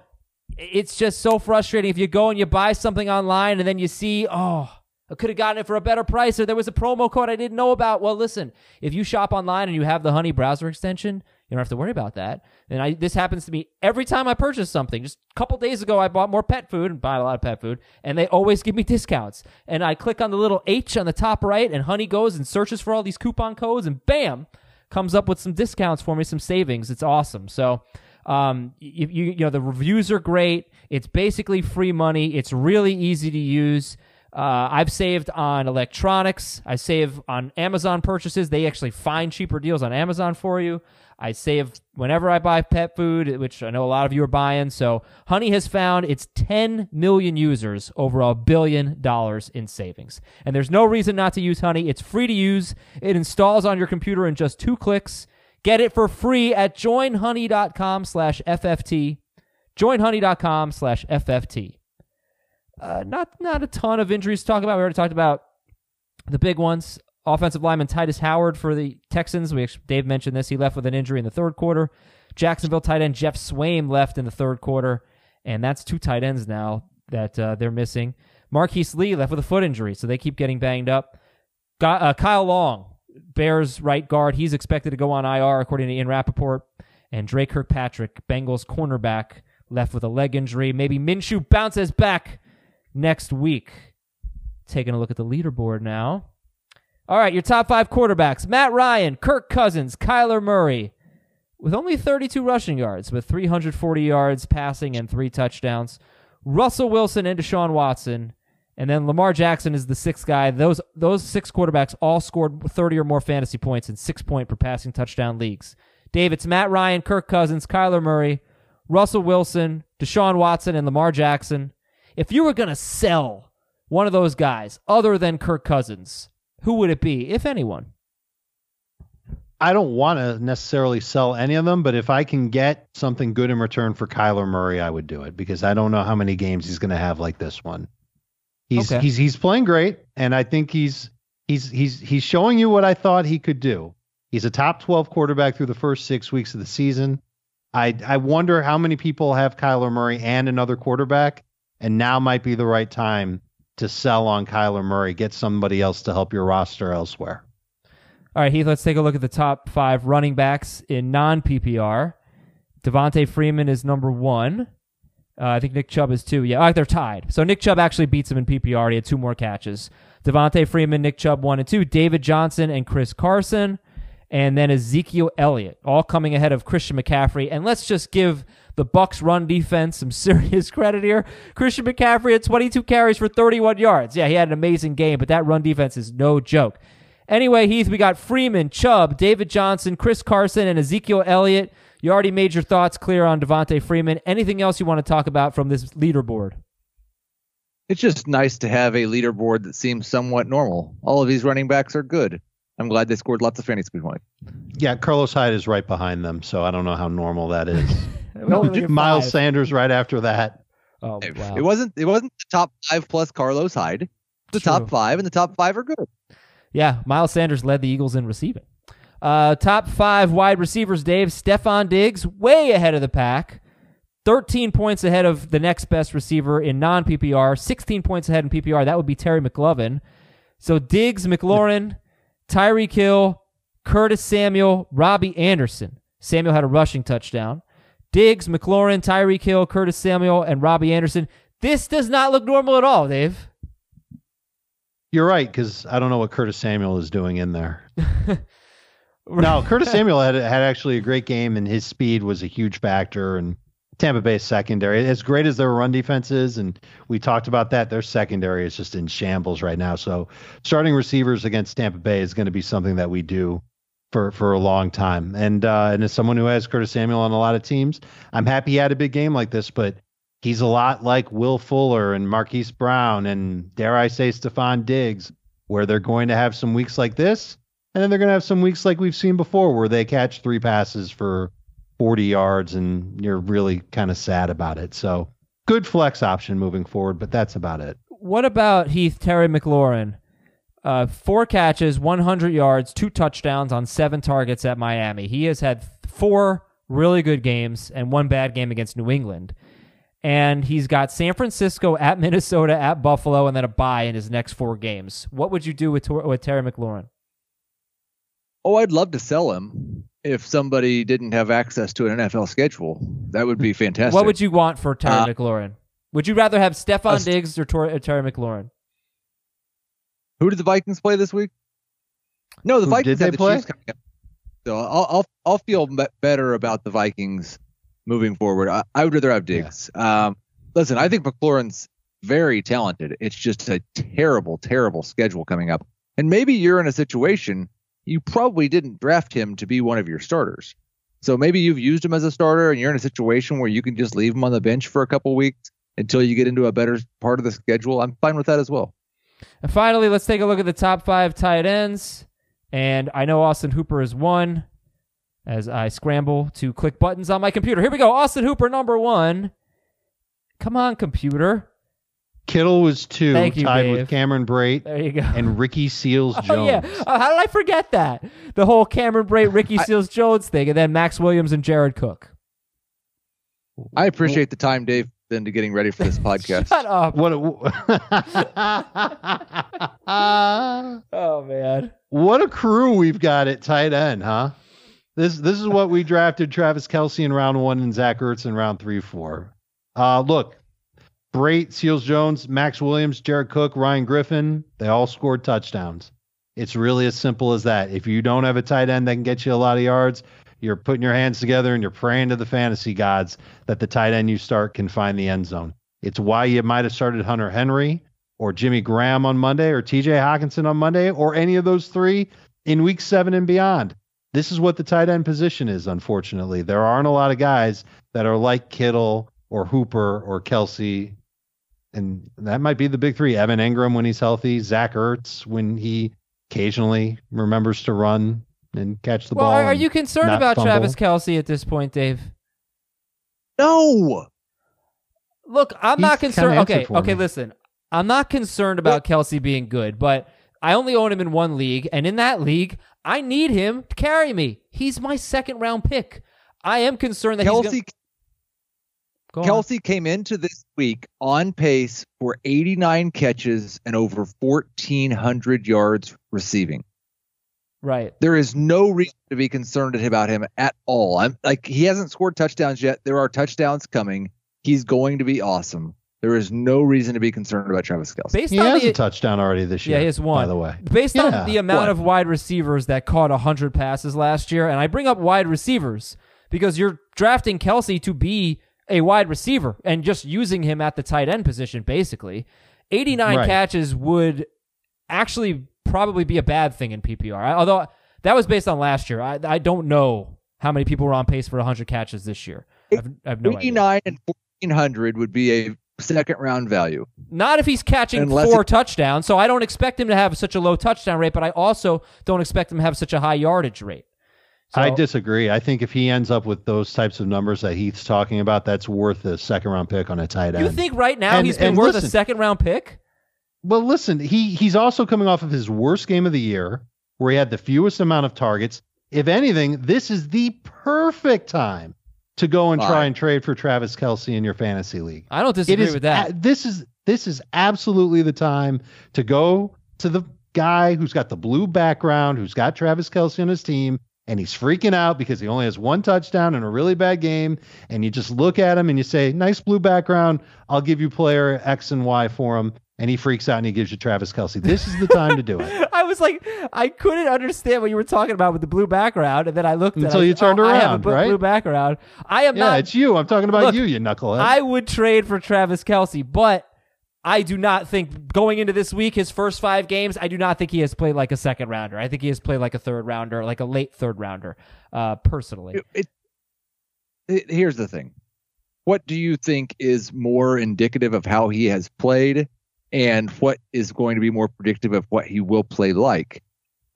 it's just so frustrating if you go and you buy something online and then you see, oh, I could have gotten it for a better price or there was a promo code I didn't know about. Well, listen, if you shop online and you have the Honey browser extension, you don't have to worry about that. And I this happens to me every time I purchase something. Just a couple days ago, I bought more pet food and bought a lot of pet food, and they always give me discounts. And I click on the little H on the top right, and Honey goes and searches for all these coupon codes, and bam, comes up with some discounts for me, some savings. It's awesome. So um, you, you, you know, the reviews are great. It's basically free money. It's really easy to use. Uh, I've saved on electronics. I save on Amazon purchases. They actually find cheaper deals on Amazon for you. I save whenever I buy pet food, which I know a lot of you are buying. So Honey has found its 10 million users over a billion dollars in savings. And there's no reason not to use Honey. It's free to use. It installs on your computer in just two clicks. Get it for free at joinhoney.com slash FFT. Joinhoney.com slash FFT. Uh, not not a ton of injuries to talk about. We already talked about the big ones. Offensive lineman Tytus Howard for the Texans. We Dave mentioned this. He left with an injury in the third quarter. Jacksonville tight end Geoff Swaim left in the third quarter, and that's two tight ends now that uh, they're missing. Marquise Lee left with a foot injury, so they keep getting banged up. Got, uh, Kyle Long, Bears right guard. He's expected to go on IR according to Ian Rapoport. And Dre Kirkpatrick, Bengals cornerback, left with a leg injury. Maybe Minshew bounces back next week. Taking a look at the leaderboard now. All right, your top five quarterbacks Matt Ryan, Kirk Cousins, Kyler Murray, with only 32 rushing yards, with 340 yards passing and three touchdowns. Russell Wilson and Deshaun Watson. And then Lamar Jackson is the sixth guy. Those those six quarterbacks all scored 30 or more fantasy points in six point per passing touchdown leagues. Dave, it's Matt Ryan, Kirk Cousins, Kyler Murray, Russell Wilson, Deshaun Watson, and Lamar Jackson. If you were going to sell one of those guys other than Kirk Cousins, who would it be, if anyone? I don't want to necessarily sell any of them, but if I can get something good in return for Kyler Murray, I would do it because I don't know how many games he's going to have like this one. He's Okay. he's he's playing great, and I think he's he's he's he's showing you what I thought he could do. He's a top 12 quarterback through the first six weeks of the season. I I wonder how many people have Kyler Murray and another quarterback, and now might be the right time to sell on Kyler Murray. Get somebody else to help your roster elsewhere. All right, Heath, let's take a look at the top five running backs in non PPR. Devonta Freeman is number one. Uh, I think Nick Chubb is two. Yeah, uh, they're tied. So Nick Chubb actually beats him in PPR. He had two more catches. Devonta Freeman, Nick Chubb, one and two. David Johnson and Chris Carson. And then Ezekiel Elliott, all coming ahead of Christian McCaffrey. And let's just give the Bucks run defense some serious credit here. Christian McCaffrey had 22 carries for 31 yards. Yeah, he had an amazing game, but that run defense is no joke. Anyway, Heath, we got Freeman, Chubb, David Johnson, Chris Carson, and Ezekiel Elliott. You already made your thoughts clear on Devonta Freeman. Anything else you want to talk about from this leaderboard? It's just nice to have a leaderboard that seems somewhat normal. All of these running backs are good. I'm glad they scored lots of fantasy points. Yeah, Carlos Hyde is right behind them, so I don't know how normal that is. no, Miles five. Sanders right after that. Oh, wow. It wasn't it wasn't the top five plus Carlos Hyde. The True. top five and the top five are good. Yeah, Miles Sanders led the Eagles in receiving. Uh, top five wide receivers, Dave. Stefon Diggs, way ahead of the pack. 13 points ahead of the next best receiver in non PPR, 16 points ahead in PPR. That would be Terry McLaurin. So Diggs, McLaurin, Tyreek Hill, Curtis Samuel, Robbie Anderson. Samuel had a rushing touchdown. Diggs, McLaurin, Tyreek Hill, Curtis Samuel, and Robbie Anderson. This does not look normal at all, Dave. You're right, because I don't know what Curtis Samuel is doing in there. no, Curtis Samuel had had actually a great game, and his speed was a huge factor. And Tampa Bay's secondary, as great as their run defense is, and we talked about that, their secondary is just in shambles right now. So starting receivers against Tampa Bay is going to be something that we do for for a long time. And uh, and as someone who has Curtis Samuel on a lot of teams, I'm happy he had a big game like this, but he's a lot like Will Fuller and Marquise Brown and dare I say Stefon Diggs, where they're going to have some weeks like this, and then they're going to have some weeks like we've seen before, where they catch three passes for 40 yards, and you're really kind of sad about it. So good flex option moving forward, but that's about it. What about Heath Terry McLaurin? Uh, four catches, 100 yards, two touchdowns on seven targets at Miami. He has had four really good games and one bad game against New England and he's got San Francisco at Minnesota at Buffalo and then a bye in his next four games. What would you do with with Terry McLaurin? Oh, I'd love to sell him if somebody didn't have access to an NFL schedule. That would be fantastic. What would you want for Terry uh, McLaurin? Would you rather have Stefon st- Diggs or Tor- Terry McLaurin? Who did the Vikings play this week? No, the Who Vikings did they the play? Chiefs coming up. So I'll, I'll I'll feel better about the Vikings moving forward. I, I would rather have Diggs. Yeah. Um, listen, I think McLaurin's very talented. It's just a terrible, terrible schedule coming up. And maybe you're in a situation you probably didn't draft him to be one of your starters. So maybe you've used him as a starter and you're in a situation where you can just leave him on the bench for a couple weeks until you get into a better part of the schedule. I'm fine with that as well. And finally, let's take a look at the top five tight ends. And I know Austin Hooper is one as I scramble to click buttons on my computer. Here we go. Austin Hooper, number one. Come on, computer. Kittle was two, you, tied Dave. with Cameron Brate. There you go. And Ricky Seals Jones. Oh, yeah. Oh, how did I forget that? The whole Cameron Brate, Ricky Seals Jones thing, and then Maxx Williams and Jared Cook. I appreciate the time, Dave, into getting ready for this podcast. Shut up. What? A, oh man. What a crew we've got at tight end, huh? This this is what we drafted Travis Kelce in round one and Zach Ertz in round three, four. Uh, look, Brate, Seals Jones, Maxx Williams, Jared Cook, Ryan Griffin, they all scored touchdowns. It's really as simple as that. If you don't have a tight end that can get you a lot of yards, you're putting your hands together and you're praying to the fantasy gods that the tight end you start can find the end zone. It's why you might have started Hunter Henry or Jimmy Graham on Monday or TJ Hockenson on Monday or any of those three in week seven and beyond this is what the tight end position is, unfortunately. There aren't a lot of guys that are like Kittle or Hooper or Kelce. And that might be the big three. Evan Engram when he's healthy, Zach Ertz when he occasionally remembers to run and catch the well, ball. Are you concerned about fumble. Travis Kelce at this point, Dave? No. Look, I'm He's not concerned. Okay, okay, me. listen. I'm not concerned about Kelce being good, but I only own him in one league, and in that league, I need him to carry me. He's my second round pick. I am concerned that Kelce. He's gonna... Kelce came into this week on pace for 89 catches and over 1,400 yards receiving. Right. There is no reason to be concerned about him at all. I'm like he hasn't scored touchdowns yet. There are touchdowns coming. He's going to be awesome. There is no reason to be concerned about Travis Kelce. Based he on has the, a touchdown already this year. Yeah, he has one. By the way, based Yeah. on the amount One. of wide receivers that caught hundred passes last year, and I bring up wide receivers because you're drafting Kelce to be a wide receiver and just using him at the tight end position, basically, 89 Right. catches would actually probably be a bad thing in PPR. I- Although that was based on last year. I, I don't know how many people were on pace for 100 catches this year. I've, I have no idea. 89 and 1400 would be a second round value. Not if he's catching Unless four it- touchdowns. So I don't expect him to have such a low touchdown rate, but I also don't expect him to have such a high yardage rate. So, I disagree. I think if he ends up with those types of numbers that Heath's talking about, that's worth a second round pick on a tight end. You think right now And- he's been worth a second round pick? Well, listen, he he's also coming off of his worst game of the year, where he had the fewest amount of targets. If anything, this is the perfect time to go and try and trade for Travis Kelce in your fantasy league. I don't disagree is with that. a- this is this is absolutely the time to go to the guy who's got the blue background, who's got Travis Kelce on his team, and he's freaking out because he only has one touchdown in a really bad game. And you just look at him and you say, "Nice blue background. I'll give you player X and Y for him." And he freaks out and he gives you Travis Kelce. This is the time to do it. I was like, I couldn't understand what you were talking about with the blue background, and then I looked Until I you turned oh, I have a around, blue, right? blue background. I am Yeah, not. it's you. I'm talking about Look, you, you knucklehead. I would trade for Travis Kelce, but I do not think going into this week, his first five games, I do not think he has played like a second rounder. I think he has played like a third rounder, like a late third rounder. Uh, personally, It- it- here's the thing. What do you think is more indicative of how he has played and what is going to be more predictive of what he will play like?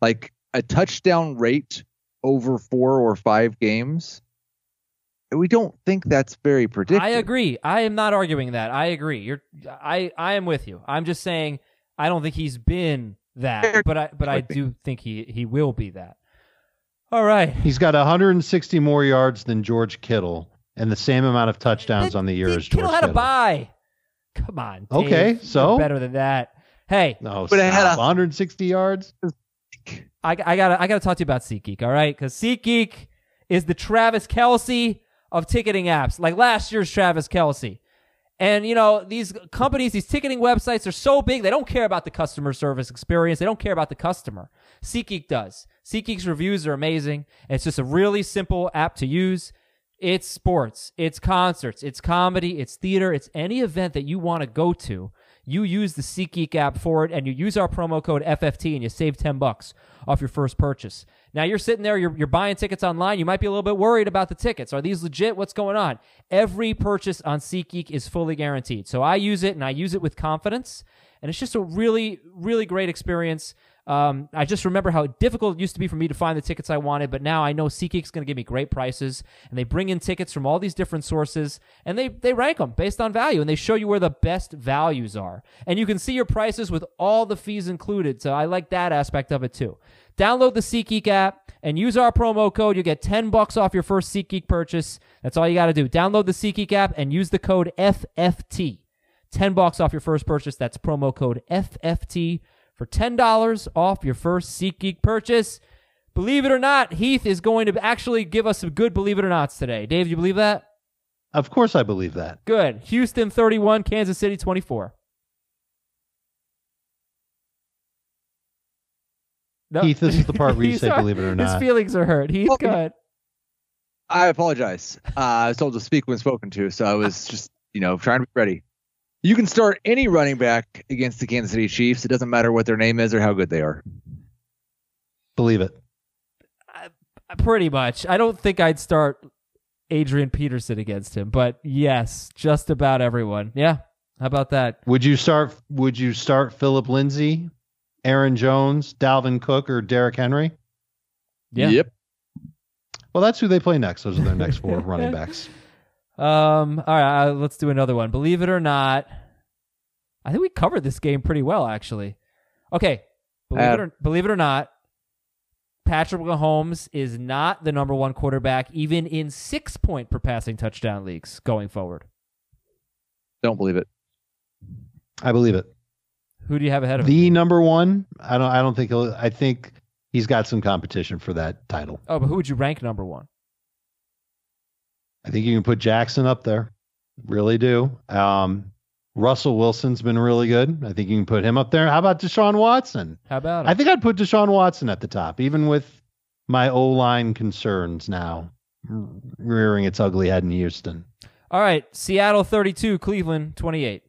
Like a touchdown rate over four or five games? We don't think that's very predictive. I agree. I am not arguing that. I agree. You're. I. I am with you. I'm just saying I don't think he's been that, but I. But I do think he he will be that. All right. He's got 160 more yards than George Kittle and the same amount of touchdowns on the year He- as George Kittle had a Kittle. bye. Come on. Dave. Okay, You're so? better than that. Hey, No, But it had a- 160 yards. I, I gotta I gotta talk to you about SeatGeek, all right? Because SeatGeek is the Travis Kelce of ticketing apps, like last year's Travis Kelce. And you know these companies, these ticketing websites are so big they don't care about the customer service experience. They don't care about the customer. SeatGeek does. SeatGeek's reviews are amazing. It's just a really simple app to use. It's sports, it's concerts, it's comedy, it's theater, it's any event that you want to go to. You use the SeatGeek app for it, and you use our promo code FFT, and you save ten bucks off your first purchase. Now you're sitting there, you're, you're buying tickets online. You might be a little bit worried about the tickets. Are these legit? What's going on? Every purchase on SeatGeek is fully guaranteed. So I use it, and I use it with confidence, and it's just a really, really great experience. Um, I just remember how difficult it used to be for me to find the tickets I wanted, but now I know SeatGeek's going to give me great prices, and they bring in tickets from all these different sources, and they they rank them based on value, and they show you where the best values are, and you can see your prices with all the fees included. So I like that aspect of it too. Download the SeatGeek app and use our promo code. You get ten bucks off your first SeatGeek purchase. That's all you got to do. Download the SeatGeek app and use the code FFT. 10 bucks off your first purchase. That's promo code FFT for $10 off your first SeatGeek purchase. Believe it or not, Heath is going to actually give us some good believe it or nots today. Dave, do you believe that? Of course, I believe that. Good. Houston 31, Kansas City 24. No. Heath, this is the part where you say hurt. believe it or not. His feelings are hurt. Heath, Well, go ahead. I apologize. Uh, I was told to speak when spoken to, so I was just, you know, trying to be ready. You can start any running back against the Kansas City Chiefs. It doesn't matter what their name is or how good they are. Believe it. Pretty much. I don't think I'd start Adrian Peterson against him, but yes, just about everyone. Yeah. How about that? Would you start? Would you start Phillip Lindsay, Aaron Jones, Dalvin Cook, or Derrick Henry? Yeah. Yep. Well, that's who they play next. Those are their next four running backs. Um. All right. Uh, let's do another one. Believe it or not, I think we covered this game pretty well, actually. Okay. Believe it Uh, or believe it or not, Patrick Mahomes is not the number one quarterback, even in six point per passing touchdown leagues going forward. Don't believe it. I believe it. Who do you have ahead of him? The number one. I don't. I don't think. He'll, I think he's got some competition for that title. Oh, but who would you rank number one? I think you can put Jackson up there. Really do. Um, Russell Wilson's been really good. I think you can put him up there. How about Deshaun Watson? How about Him? I think I'd put Deshaun Watson at the top, even with my O line concerns now rearing its ugly head in Houston. All right, Seattle 32, Cleveland 28.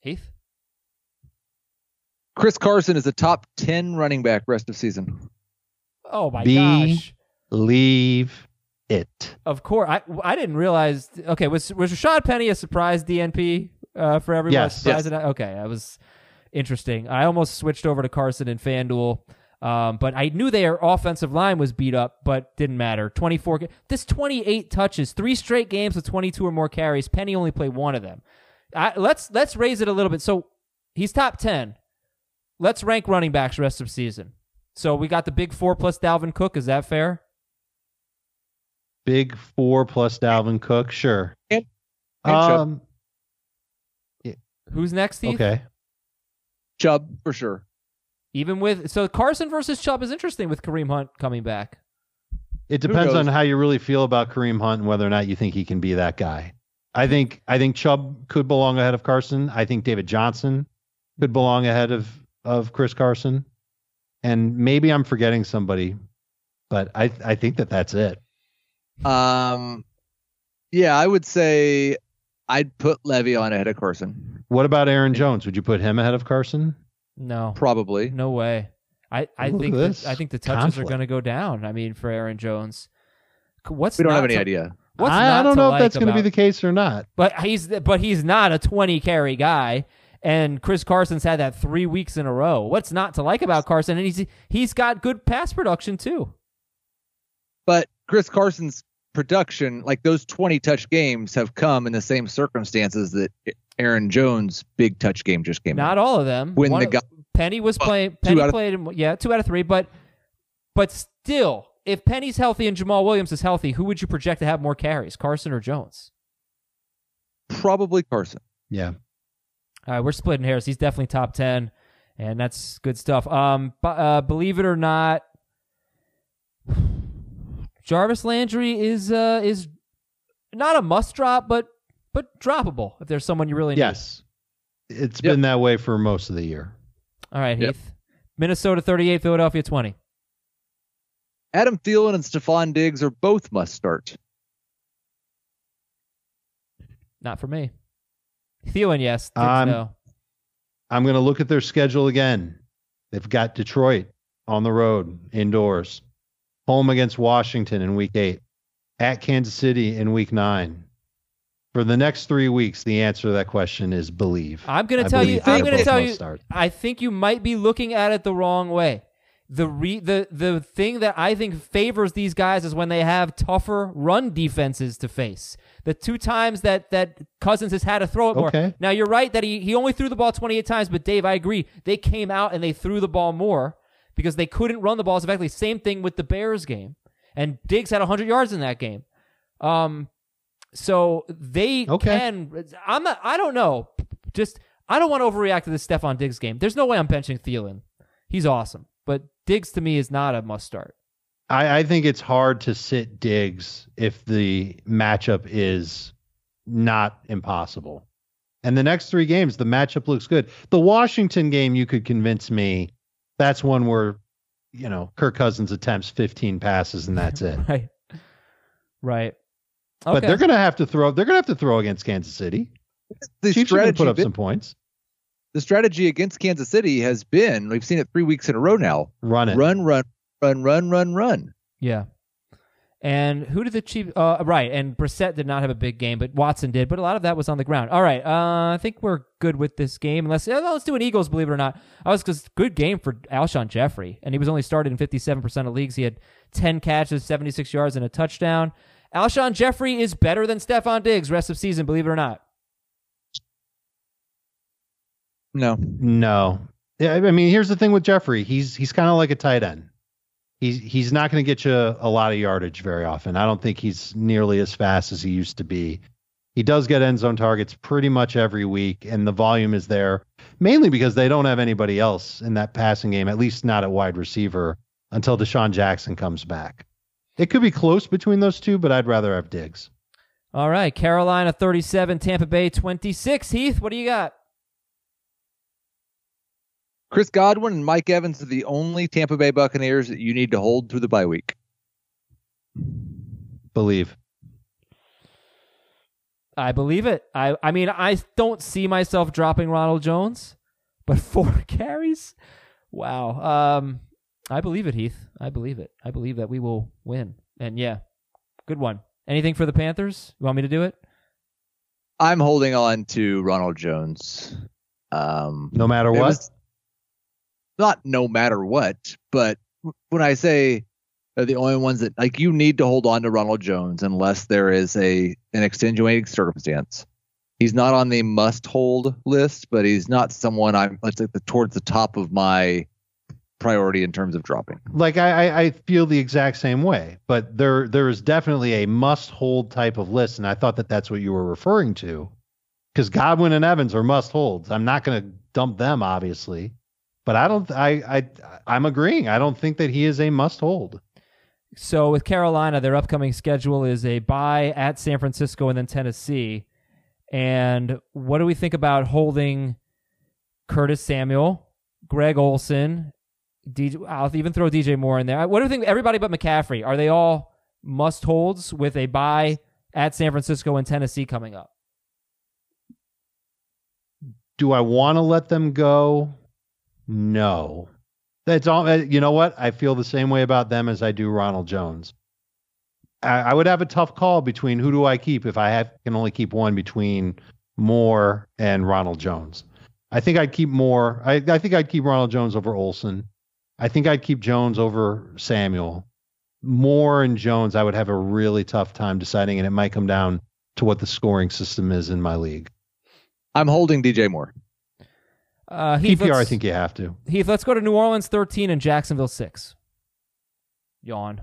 Heath? Chris Carson is a top 10 running back rest of season. Oh my B. gosh. Leave it. Of course. I I didn't realize okay, was was Rashad Penny a surprise DNP uh, for everyone? Yes. Surprised at- Okay, that was interesting. I almost switched over to Carson and FanDuel. Um, but I knew their offensive line was beat up, but didn't matter. 24, this 28 touches, three straight games with 22 or more carries. Penny only played one of them. I, let's let's raise it a little bit. So he's top 10. Let's rank running backs rest of season. So we got the big four plus Dalvin Cook. Is that fair? Big four plus Dalvin Cook. Sure. And- and Chubb. um, Who's next, Steve? okay. Chubb for sure. Even with so Carson versus Chubb is interesting with Kareem Hunt coming back. It depends on how you really feel about Kareem Hunt and whether or not you think he can be that guy. I think I think Chubb could belong ahead of Carson. I think David Johnson could belong ahead of of Chris Carson. And maybe I'm forgetting somebody, but I I think that that's it. Um, yeah, I would say I'd put Le'Veon ahead of Carson. What about Aaron Jones? Would you put him ahead of Carson? No, Probably. no way. I, I Look think this that, I think the touches conflict. are going to go down. I mean, for Aaron Jones, what's We don't have any to- idea. What's I, I don't to know like if that's going to be the case or not. But he's but he's not a 20 carry guy. And Chris Carson's had that three weeks in a row. What's not to like about Carson? And he's he's got good pass production too. But Chris Carson's production, like those 20 touch games, have come in the same circumstances that Aaron Jones' big touch game just came. Not in. all of them. When One the of- guy- Penny was Well, playing. Penny played. In, yeah, two out of three. But but still, if Penny's healthy and Jamaal Williams is healthy, who would you project to have more carries, Carson or Jones? probably Carson. Yeah. All right, we're splitting hairs. He's definitely top ten, and that's good stuff. Um, but, uh, believe it or not, Jarvis Landry is uh is not a must drop, but but droppable if there's someone you really need. Yes. It's Yep. been that way for most of the year. All right, Yep. Heath. Minnesota 38, Philadelphia 20. Adam Thielen and Stefon Diggs are both must start. Not for me. Thielen, yes. Diggs, Um, no. I'm going to look at their schedule again. They've got Detroit on the road, indoors, home against Washington in week eight, at Kansas City in week nine. For the next three weeks, the answer to that question is believe. I'm going to tell you. I'm going to tell you. start. I think you might be looking at it the wrong way. The re, the the thing that I think favors these guys is when they have tougher run defenses to face. The two times that that Cousins has had to throw it more. Okay. Now you're right that he he only threw the ball 28 times, but Dave, I agree. They came out and they threw the ball more because they couldn't run the ball as effectively. Same thing with the Bears game, and Diggs had 100 yards in that game. Um, so they Okay. can. I'm not. I don't know. Just I don't want to overreact to this Stefon Diggs game. There's no way I'm benching Thielen. He's awesome, but Diggs to me is not a must start. I, I think it's hard to sit Diggs if the matchup is not impossible. And the next three games, the matchup looks good. The Washington game, you could convince me that's one where, you know, Kirk Cousins attempts 15 passes and that's it. Right. Right. But they're going to have to throw. They're going to have to throw against Kansas City. The Chiefs are strategy, put up been- some points. The strategy against Kansas City has been we've seen it three weeks in a row now. Run it. Run, run, run, run, run, run. Yeah. And who did the Chiefs? Uh, right. And Brissett did not have a big game, but Watson did. But a lot of that was on the ground. All right. Uh, I think we're good with this game. Unless uh, let's do an Eagles. Believe it or not, I was because good game for Alshon Jeffery, and he was only started in fifty-seven percent of leagues. He had ten catches, seventy-six yards, and a touchdown. Alshon Jeffery is better than Stefon Diggs rest of season. Believe it or not. No. No. Yeah, I mean, here's the thing with Jeffery. He's he's kind of like a tight end. He's he's not going to get you a lot of yardage very often. I don't think he's nearly as fast as he used to be. He does get end zone targets pretty much every week, and the volume is there mainly because they don't have anybody else in that passing game, at least not at wide receiver until DeSean Jackson comes back. It could be close between those two, but I'd rather have Diggs. All right. Carolina thirty-seven, Tampa Bay twenty-six. Heath, what do you got? Chris Godwin and Mike Evans are the only Tampa Bay Buccaneers that you need to hold through the bye week. Believe. I believe it. I I mean, I don't see myself dropping Ronald Jones, but four carries? Wow. Um I believe it, Heath. I believe it. I believe that we will win. And yeah, good one. Anything for the Panthers? You want me to do it? I'm holding on to Ronald Jones. Um, no matter what. Not no matter what, but when I say they're the only ones that like you need to hold on to Ronald Jones unless there is a an extenuating circumstance. He's not on the must hold list, but he's not someone I'm let's say the, towards the top of my priority in terms of dropping. Like I, I feel the exact same way, but there there is definitely a must hold type of list, and I thought that that's what you were referring to, because Godwin and Evans are must holds. I'm not going to dump them, obviously, but I don't. I I I'm agreeing. I don't think that he is a must hold. So with Carolina, their upcoming schedule is a bye at San Francisco and then Tennessee. And what do we think about holding Curtis Samuel, Greg Olsen, DJ? I'll even throw DJ Moore in there. What do you think? Everybody but McCaffrey are they all must holds with a bye at San Francisco and Tennessee coming up? Do I want to let them go? No. That's all. You know what? I feel the same way about them as I do Ronald Jones. I, I would have a tough call between who do I keep if I have, can only keep one between Moore and Ronald Jones. I think I'd keep Moore. I, I think I'd keep Ronald Jones over Olsen. I think I'd keep Jones over Samuel. Moore and Jones, I would have a really tough time deciding, and it might come down to what the scoring system is in my league. I'm holding DJ Moore. Uh, Heath, PPR, I think you have to. Heath, let's go to New Orleans 13 and Jacksonville 6. Yawn.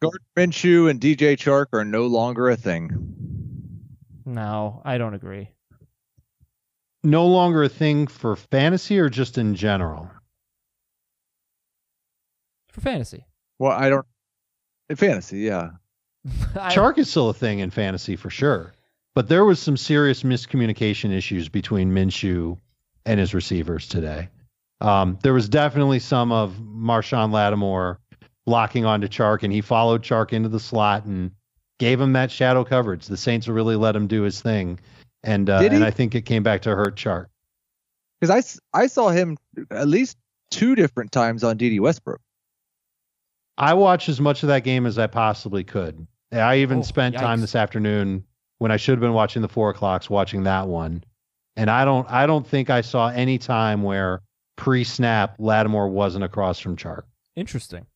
Gardner Minshew and DJ Chark are no longer a thing. No, I don't agree. No longer a thing for fantasy or just in general? For fantasy. Well, I don't. In fantasy, yeah. I, Chark is still a thing in fantasy for sure. But there was some serious miscommunication issues between Minshew and his receivers today. Um, there was definitely some of Marshon Lattimore locking onto Chark, and he followed Chark into the slot and gave him that shadow coverage. The Saints really let him do his thing, and uh, and I think it came back to hurt Chark. Because I, I saw him at least two different times on Dede Westbrook. I watched as much of that game as I possibly could. I even oh, spent yikes. time this afternoon when I should have been watching the four o'clocks watching that one and I don't I don't think I saw any time where pre-snap Lattimore wasn't across from Chark. Interesting.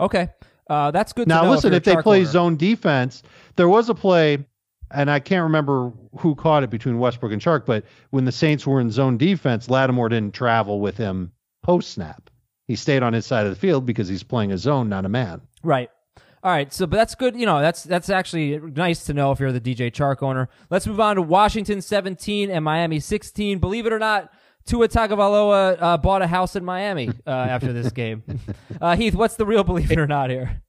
Okay. Uh, that's good. Now listen, if, if they play zone defense, there was a play, and I can't remember who caught it between Westbrook and Chark, but when the Saints were in zone defense, Lattimore didn't travel with him post snap. He stayed on his side of the field because he's playing a zone, not a man. Right. All right, so but that's good. You know, that's that's actually nice to know if you're the DJ Chark owner. Let's move on to Washington 17 and Miami 16. Believe it or not, Tua Tagovailoa uh, bought a house in Miami uh, after this game. Uh, Heath, what's the real believe it or not here?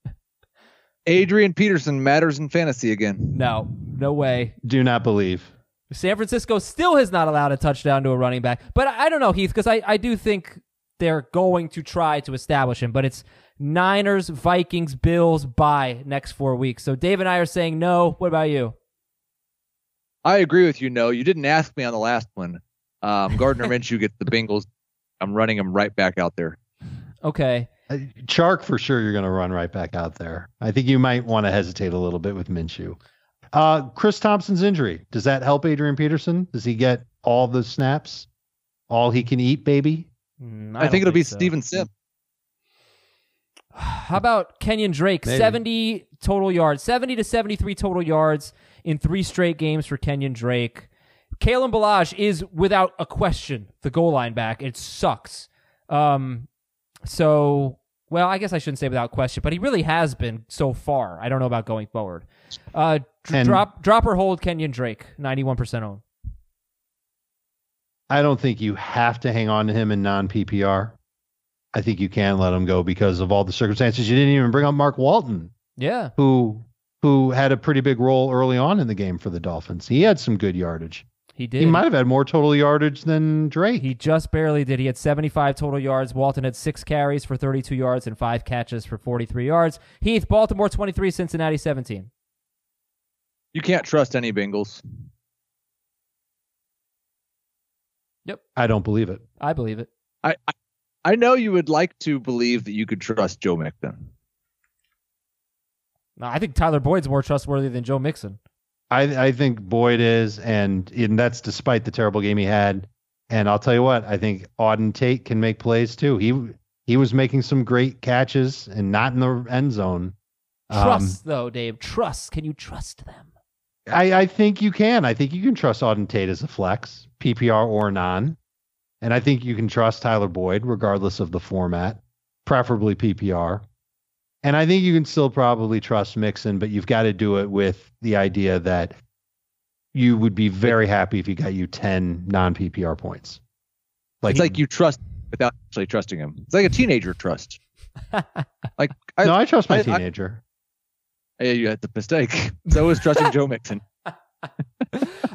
Adrian Peterson matters in fantasy again. No, no way. Do not believe. San Francisco still has not allowed a touchdown to a running back, but I, I don't know, Heath, because I, I do think they're going to try to establish him, but it's Niners, Vikings, Bills by next four weeks. So Dave and I are saying no. What about you? I agree with you. No, you didn't ask me on the last one. Um, Gardner Minshew gets the Bengals. I'm running him right back out there. Okay. Uh, Chark for sure. You're going to run right back out there. I think you might want to hesitate a little bit with Minshew. Uh, Chris Thompson's injury does that help Adrian Peterson? Does he get all the snaps? All he can eat, baby. Mm, I, I think it'll think be so. Steven Sims. How about Kenyon Drake? Maybe. 70 total yards, 70 to 73 total yards in three straight games for Kenyon Drake. Kalen Ballage is without a question the goal line back. It sucks. Um, so, well, I guess I shouldn't say without question, but he really has been so far. I don't know about going forward. Uh, dr- drop, drop or hold Kenyon Drake, 91% own. I don't think you have to hang on to him in non PPR. I think you can let him go because of all the circumstances. You didn't even bring up Mark Walton. Yeah. Who who had a pretty big role early on in the game for the Dolphins. He had some good yardage. He did. He might have had more total yardage than Drake. He just barely did. He had 75 total yards. Walton had six carries for 32 yards and five catches for 43 yards. Heath, Baltimore 23, Cincinnati 17. You can't trust any Bengals. Yep. I don't believe it. I believe it. I, I I know you would like to believe that you could trust Joe Mixon. No, I think Tyler Boyd's more trustworthy than Joe Mixon. I I think Boyd is, and and that's despite the terrible game he had. And I'll tell you what, I think Auden Tate can make plays too. He he was making some great catches and not in the end zone. Um, Trust though, Dave. Trust. Can you trust them? I, I think you can. I think you can trust Auden Tate as a flex, PPR or non. And I think you can trust Tyler Boyd regardless of the format, preferably PPR. And I think you can still probably trust Mixon, but you've got to do it with the idea that you would be very happy if he got you 10 non PPR points. Like, it's like you trust without actually trusting him. It's like a teenager trust. like I, no, I trust my I, teenager. I, yeah, you had the mistake. So was trusting Joe Mixon. I,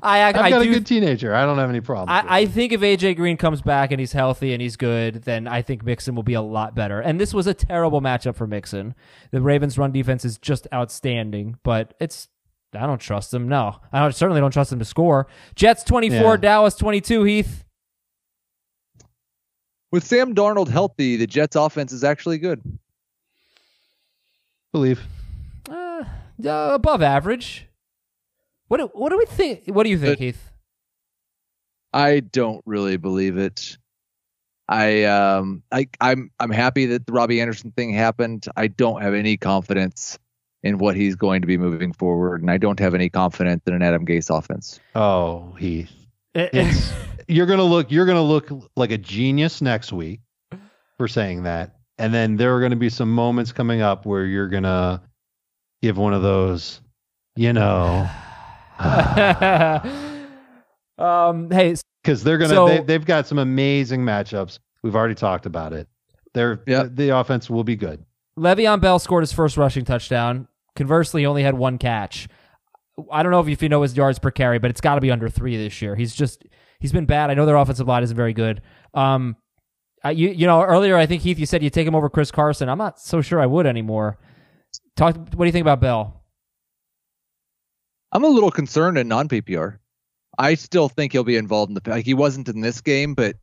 I, I've got I a do, good teenager. I don't have any problems. I, I think if AJ Green comes back and he's healthy and he's good, then I think Mixon will be a lot better. And this was a terrible matchup for Mixon. The Ravens' run defense is just outstanding, but it's I don't trust them. No, I don't, certainly don't trust them to score. Jets twenty four, yeah. Dallas twenty two. Heath. With Sam Darnold healthy, the Jets' offense is actually good. Believe. Uh, uh, above average. What do, what do we think? What do you think, Heath? I don't really believe it. I um I I'm I'm happy that the Robbie Anderson thing happened. I don't have any confidence in what he's going to be moving forward, and I don't have any confidence in an Adam Gase offense. Oh, Heath, it's you're gonna look you're gonna look like a genius next week for saying that, and then there are gonna be some moments coming up where you're gonna give one of those, you know. um, hey, because they're gonna so, they, they've got some amazing matchups. We've already talked about it. They're yep. the, the offense will be good. Le'Veon Bell scored his first rushing touchdown. Conversely, he only had one catch. I don't know if you know his yards per carry, but it's got to be under three this year. He's just he's been bad. I know their offensive line isn't very good. Um, I, you you know earlier I think Heath you said you take him over Chris Carson. I'm not so sure I would anymore. Talk. What do you think about Bell? I'm a little concerned in non PPR. I still think he'll be involved in the like he wasn't in this game, but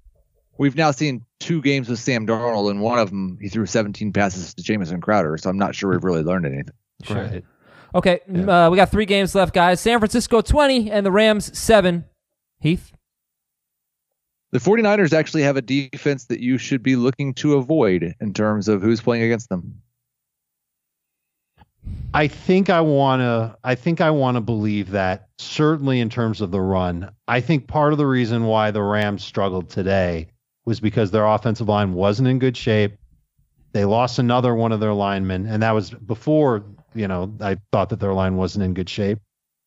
we've now seen two games with Sam Darnold, and one of them he threw 17 passes to Jamison Crowder. So I'm not sure we've really learned anything. Sure. Right. Okay, yeah. uh, we got three games left, guys. San Francisco 20 and the Rams 7. Heath? The 49ers actually have a defense that you should be looking to avoid in terms of who's playing against them. I think I want to I think I want to believe that certainly in terms of the run. I think part of the reason why the Rams struggled today was because their offensive line wasn't in good shape. They lost another one of their linemen and that was before, you know, I thought that their line wasn't in good shape.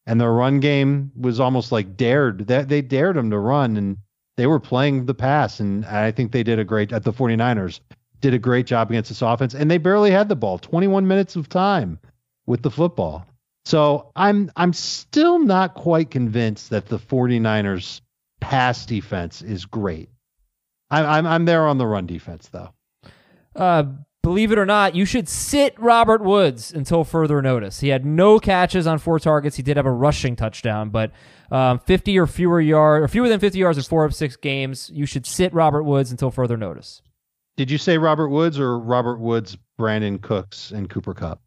And their run game was almost like dared. They, they dared them to run and they were playing the pass and I think they did a great at the 49ers did a great job against this offense, and they barely had the ball. 21 minutes of time with the football. So I'm I'm still not quite convinced that the 49ers pass defense is great. I'm I'm, I'm there on the run defense though. Uh, believe it or not, you should sit Robert Woods until further notice. He had no catches on four targets. He did have a rushing touchdown, but um, 50 or fewer yards, or fewer than 50 yards in four of six games. You should sit Robert Woods until further notice. Did you say Robert Woods or Robert Woods, Brandin Cooks, and Cooper Kupp?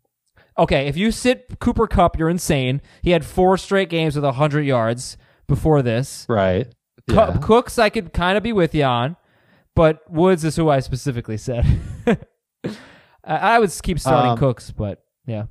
Okay, if you sit Cooper Kupp, you're insane. He had four straight games with 100 yards before this. Right. Yeah. Cooks, I could kind of be with you on, but Woods is who I specifically said. I would keep starting um, Cooks, but yeah.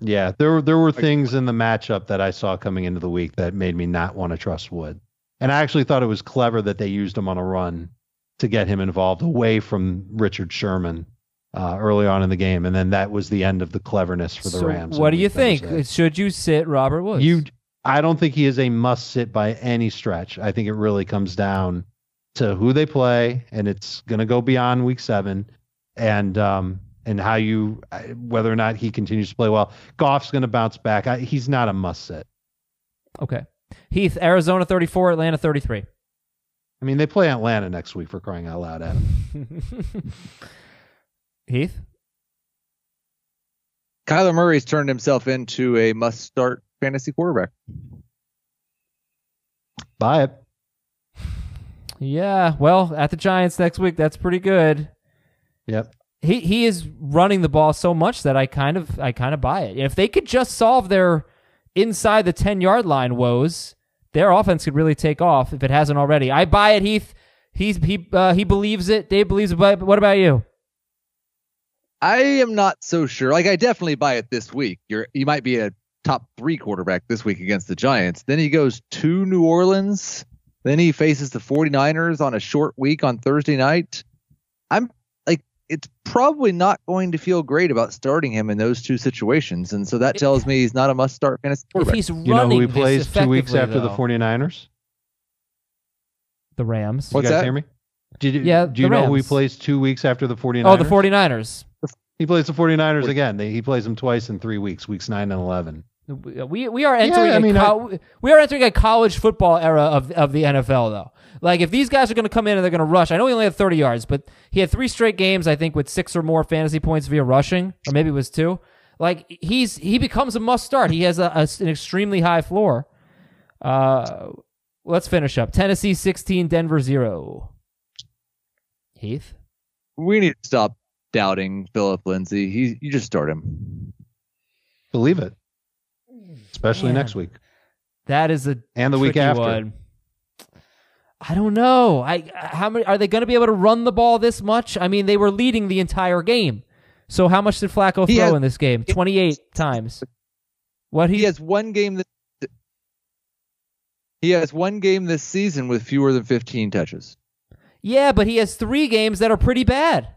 Yeah, there were there were things in the matchup that I saw coming into the week that made me not want to trust Wood. And I actually thought it was clever that they used him on a run to get him involved away from Richard Sherman uh, early on in the game, and then that was the end of the cleverness for the so Rams. What do you think? Should you sit Robert Woods? You, I don't think he is a must sit by any stretch. I think it really comes down to who they play, and it's going to go beyond Week Seven, and um, and how you whether or not he continues to play well. Goff's going to bounce back. I, he's not a must sit. Okay, Heath, Arizona thirty four, Atlanta thirty three. I mean, they play Atlanta next week for crying out loud, Adam. Heath? Kyler Murray's turned himself into a must start fantasy quarterback. Buy it. Yeah. Well, at the Giants next week, that's pretty good. Yep. He he is running the ball so much that I kind of I kind of buy it. If they could just solve their inside the 10 yard line woes, their offense could really take off if it hasn't already. I buy it, Heath. He's he uh, he believes it. Dave believes it. But what about you? I am not so sure. Like I definitely buy it this week. You're you might be a top three quarterback this week against the Giants. Then he goes to New Orleans. Then he faces the 49ers on a short week on Thursday night. I'm like, it's probably not going to feel great about starting him in those two situations. And so that tells me he's not a must start fantasy If quarterback. he's You know running who he plays two weeks effectively, after the though, 49ers? the Rams. What's you guys that? hear me? Did you, Yeah, do you the know who he plays two weeks after the 49ers? Oh, the 49ers. He plays the 49ers again. They, he plays them twice in three weeks, weeks 9 and 11. We we are entering I a mean, co- we are entering a college football era of of the NFL though. Like if these guys are going to come in and they're going to rush, I know he only had 30 yards, but he had three straight games I think with six or more fantasy points via rushing, or maybe it was two. Like he's he becomes a must start. He has a, a- an extremely high floor. Uh, let's finish up. Tennessee 16, Denver 0. Heath. we need to stop doubting Phillip Lindsay. He you just start him. Believe it. Especially Man. next week. That is a And the week after. one. I don't know. I how many are they going to be able to run the ball this much? I mean, they were leading the entire game. So how much did Flacco He throw has- in this game? Twenty eight times. What he, He has one game that he has one game this season with fewer than 15 touches. Yeah, but he has three games that are pretty bad.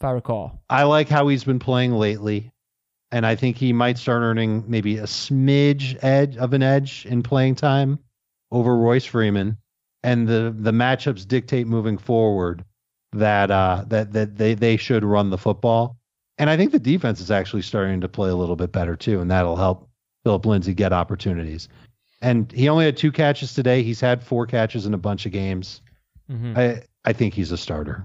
If I recall. I like how he's been playing lately. And I think he might start earning maybe a smidge edge of an edge in playing time over Royce Freeman. And the, the matchups dictate moving forward that uh, that that they, they should run the football. And I think the defense is actually starting to play a little bit better too, and that'll help Phillip Lindsay get opportunities. And he only had two catches today. He's had four catches in a bunch of games. Mhm. I I think he's a starter.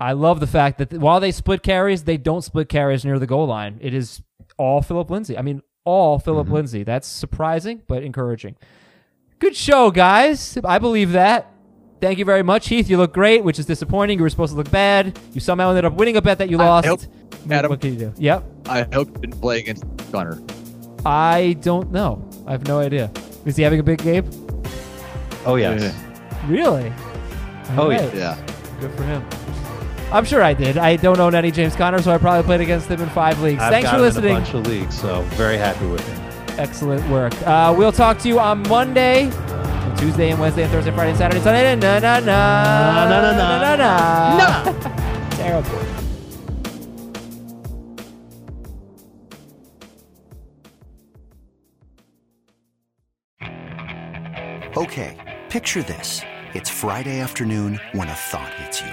I love the fact that while they split carries, they don't split carries near the goal line. It is all Phillip Lindsay. I mean, all Phillip Mm-hmm. Lindsay. That's surprising but encouraging. Good show, guys. I believe that. Thank you very much, Heath. You look great, which is disappointing. You were supposed to look bad. You somehow ended up winning a bet that you I lost. hope- What- Adam. What can you do? Yep. I hope he didn't play against Conner. I don't know. I have no idea. Is he having a big game? Oh yes. Really? Oh, All yeah. right. Yeah. Good for him. I'm sure I did. I don't own any James Conner, so I probably played against him in five leagues. I've Thanks got for him listening. In a bunch of leagues, so very happy with him. Excellent work. Uh, we'll talk to you on Monday, and Tuesday, and Wednesday, and Thursday, Friday, and Saturday, and Sunday. Na na na Na, na, na, na na. Terrible. Okay, picture this. It's Friday afternoon when a thought hits you.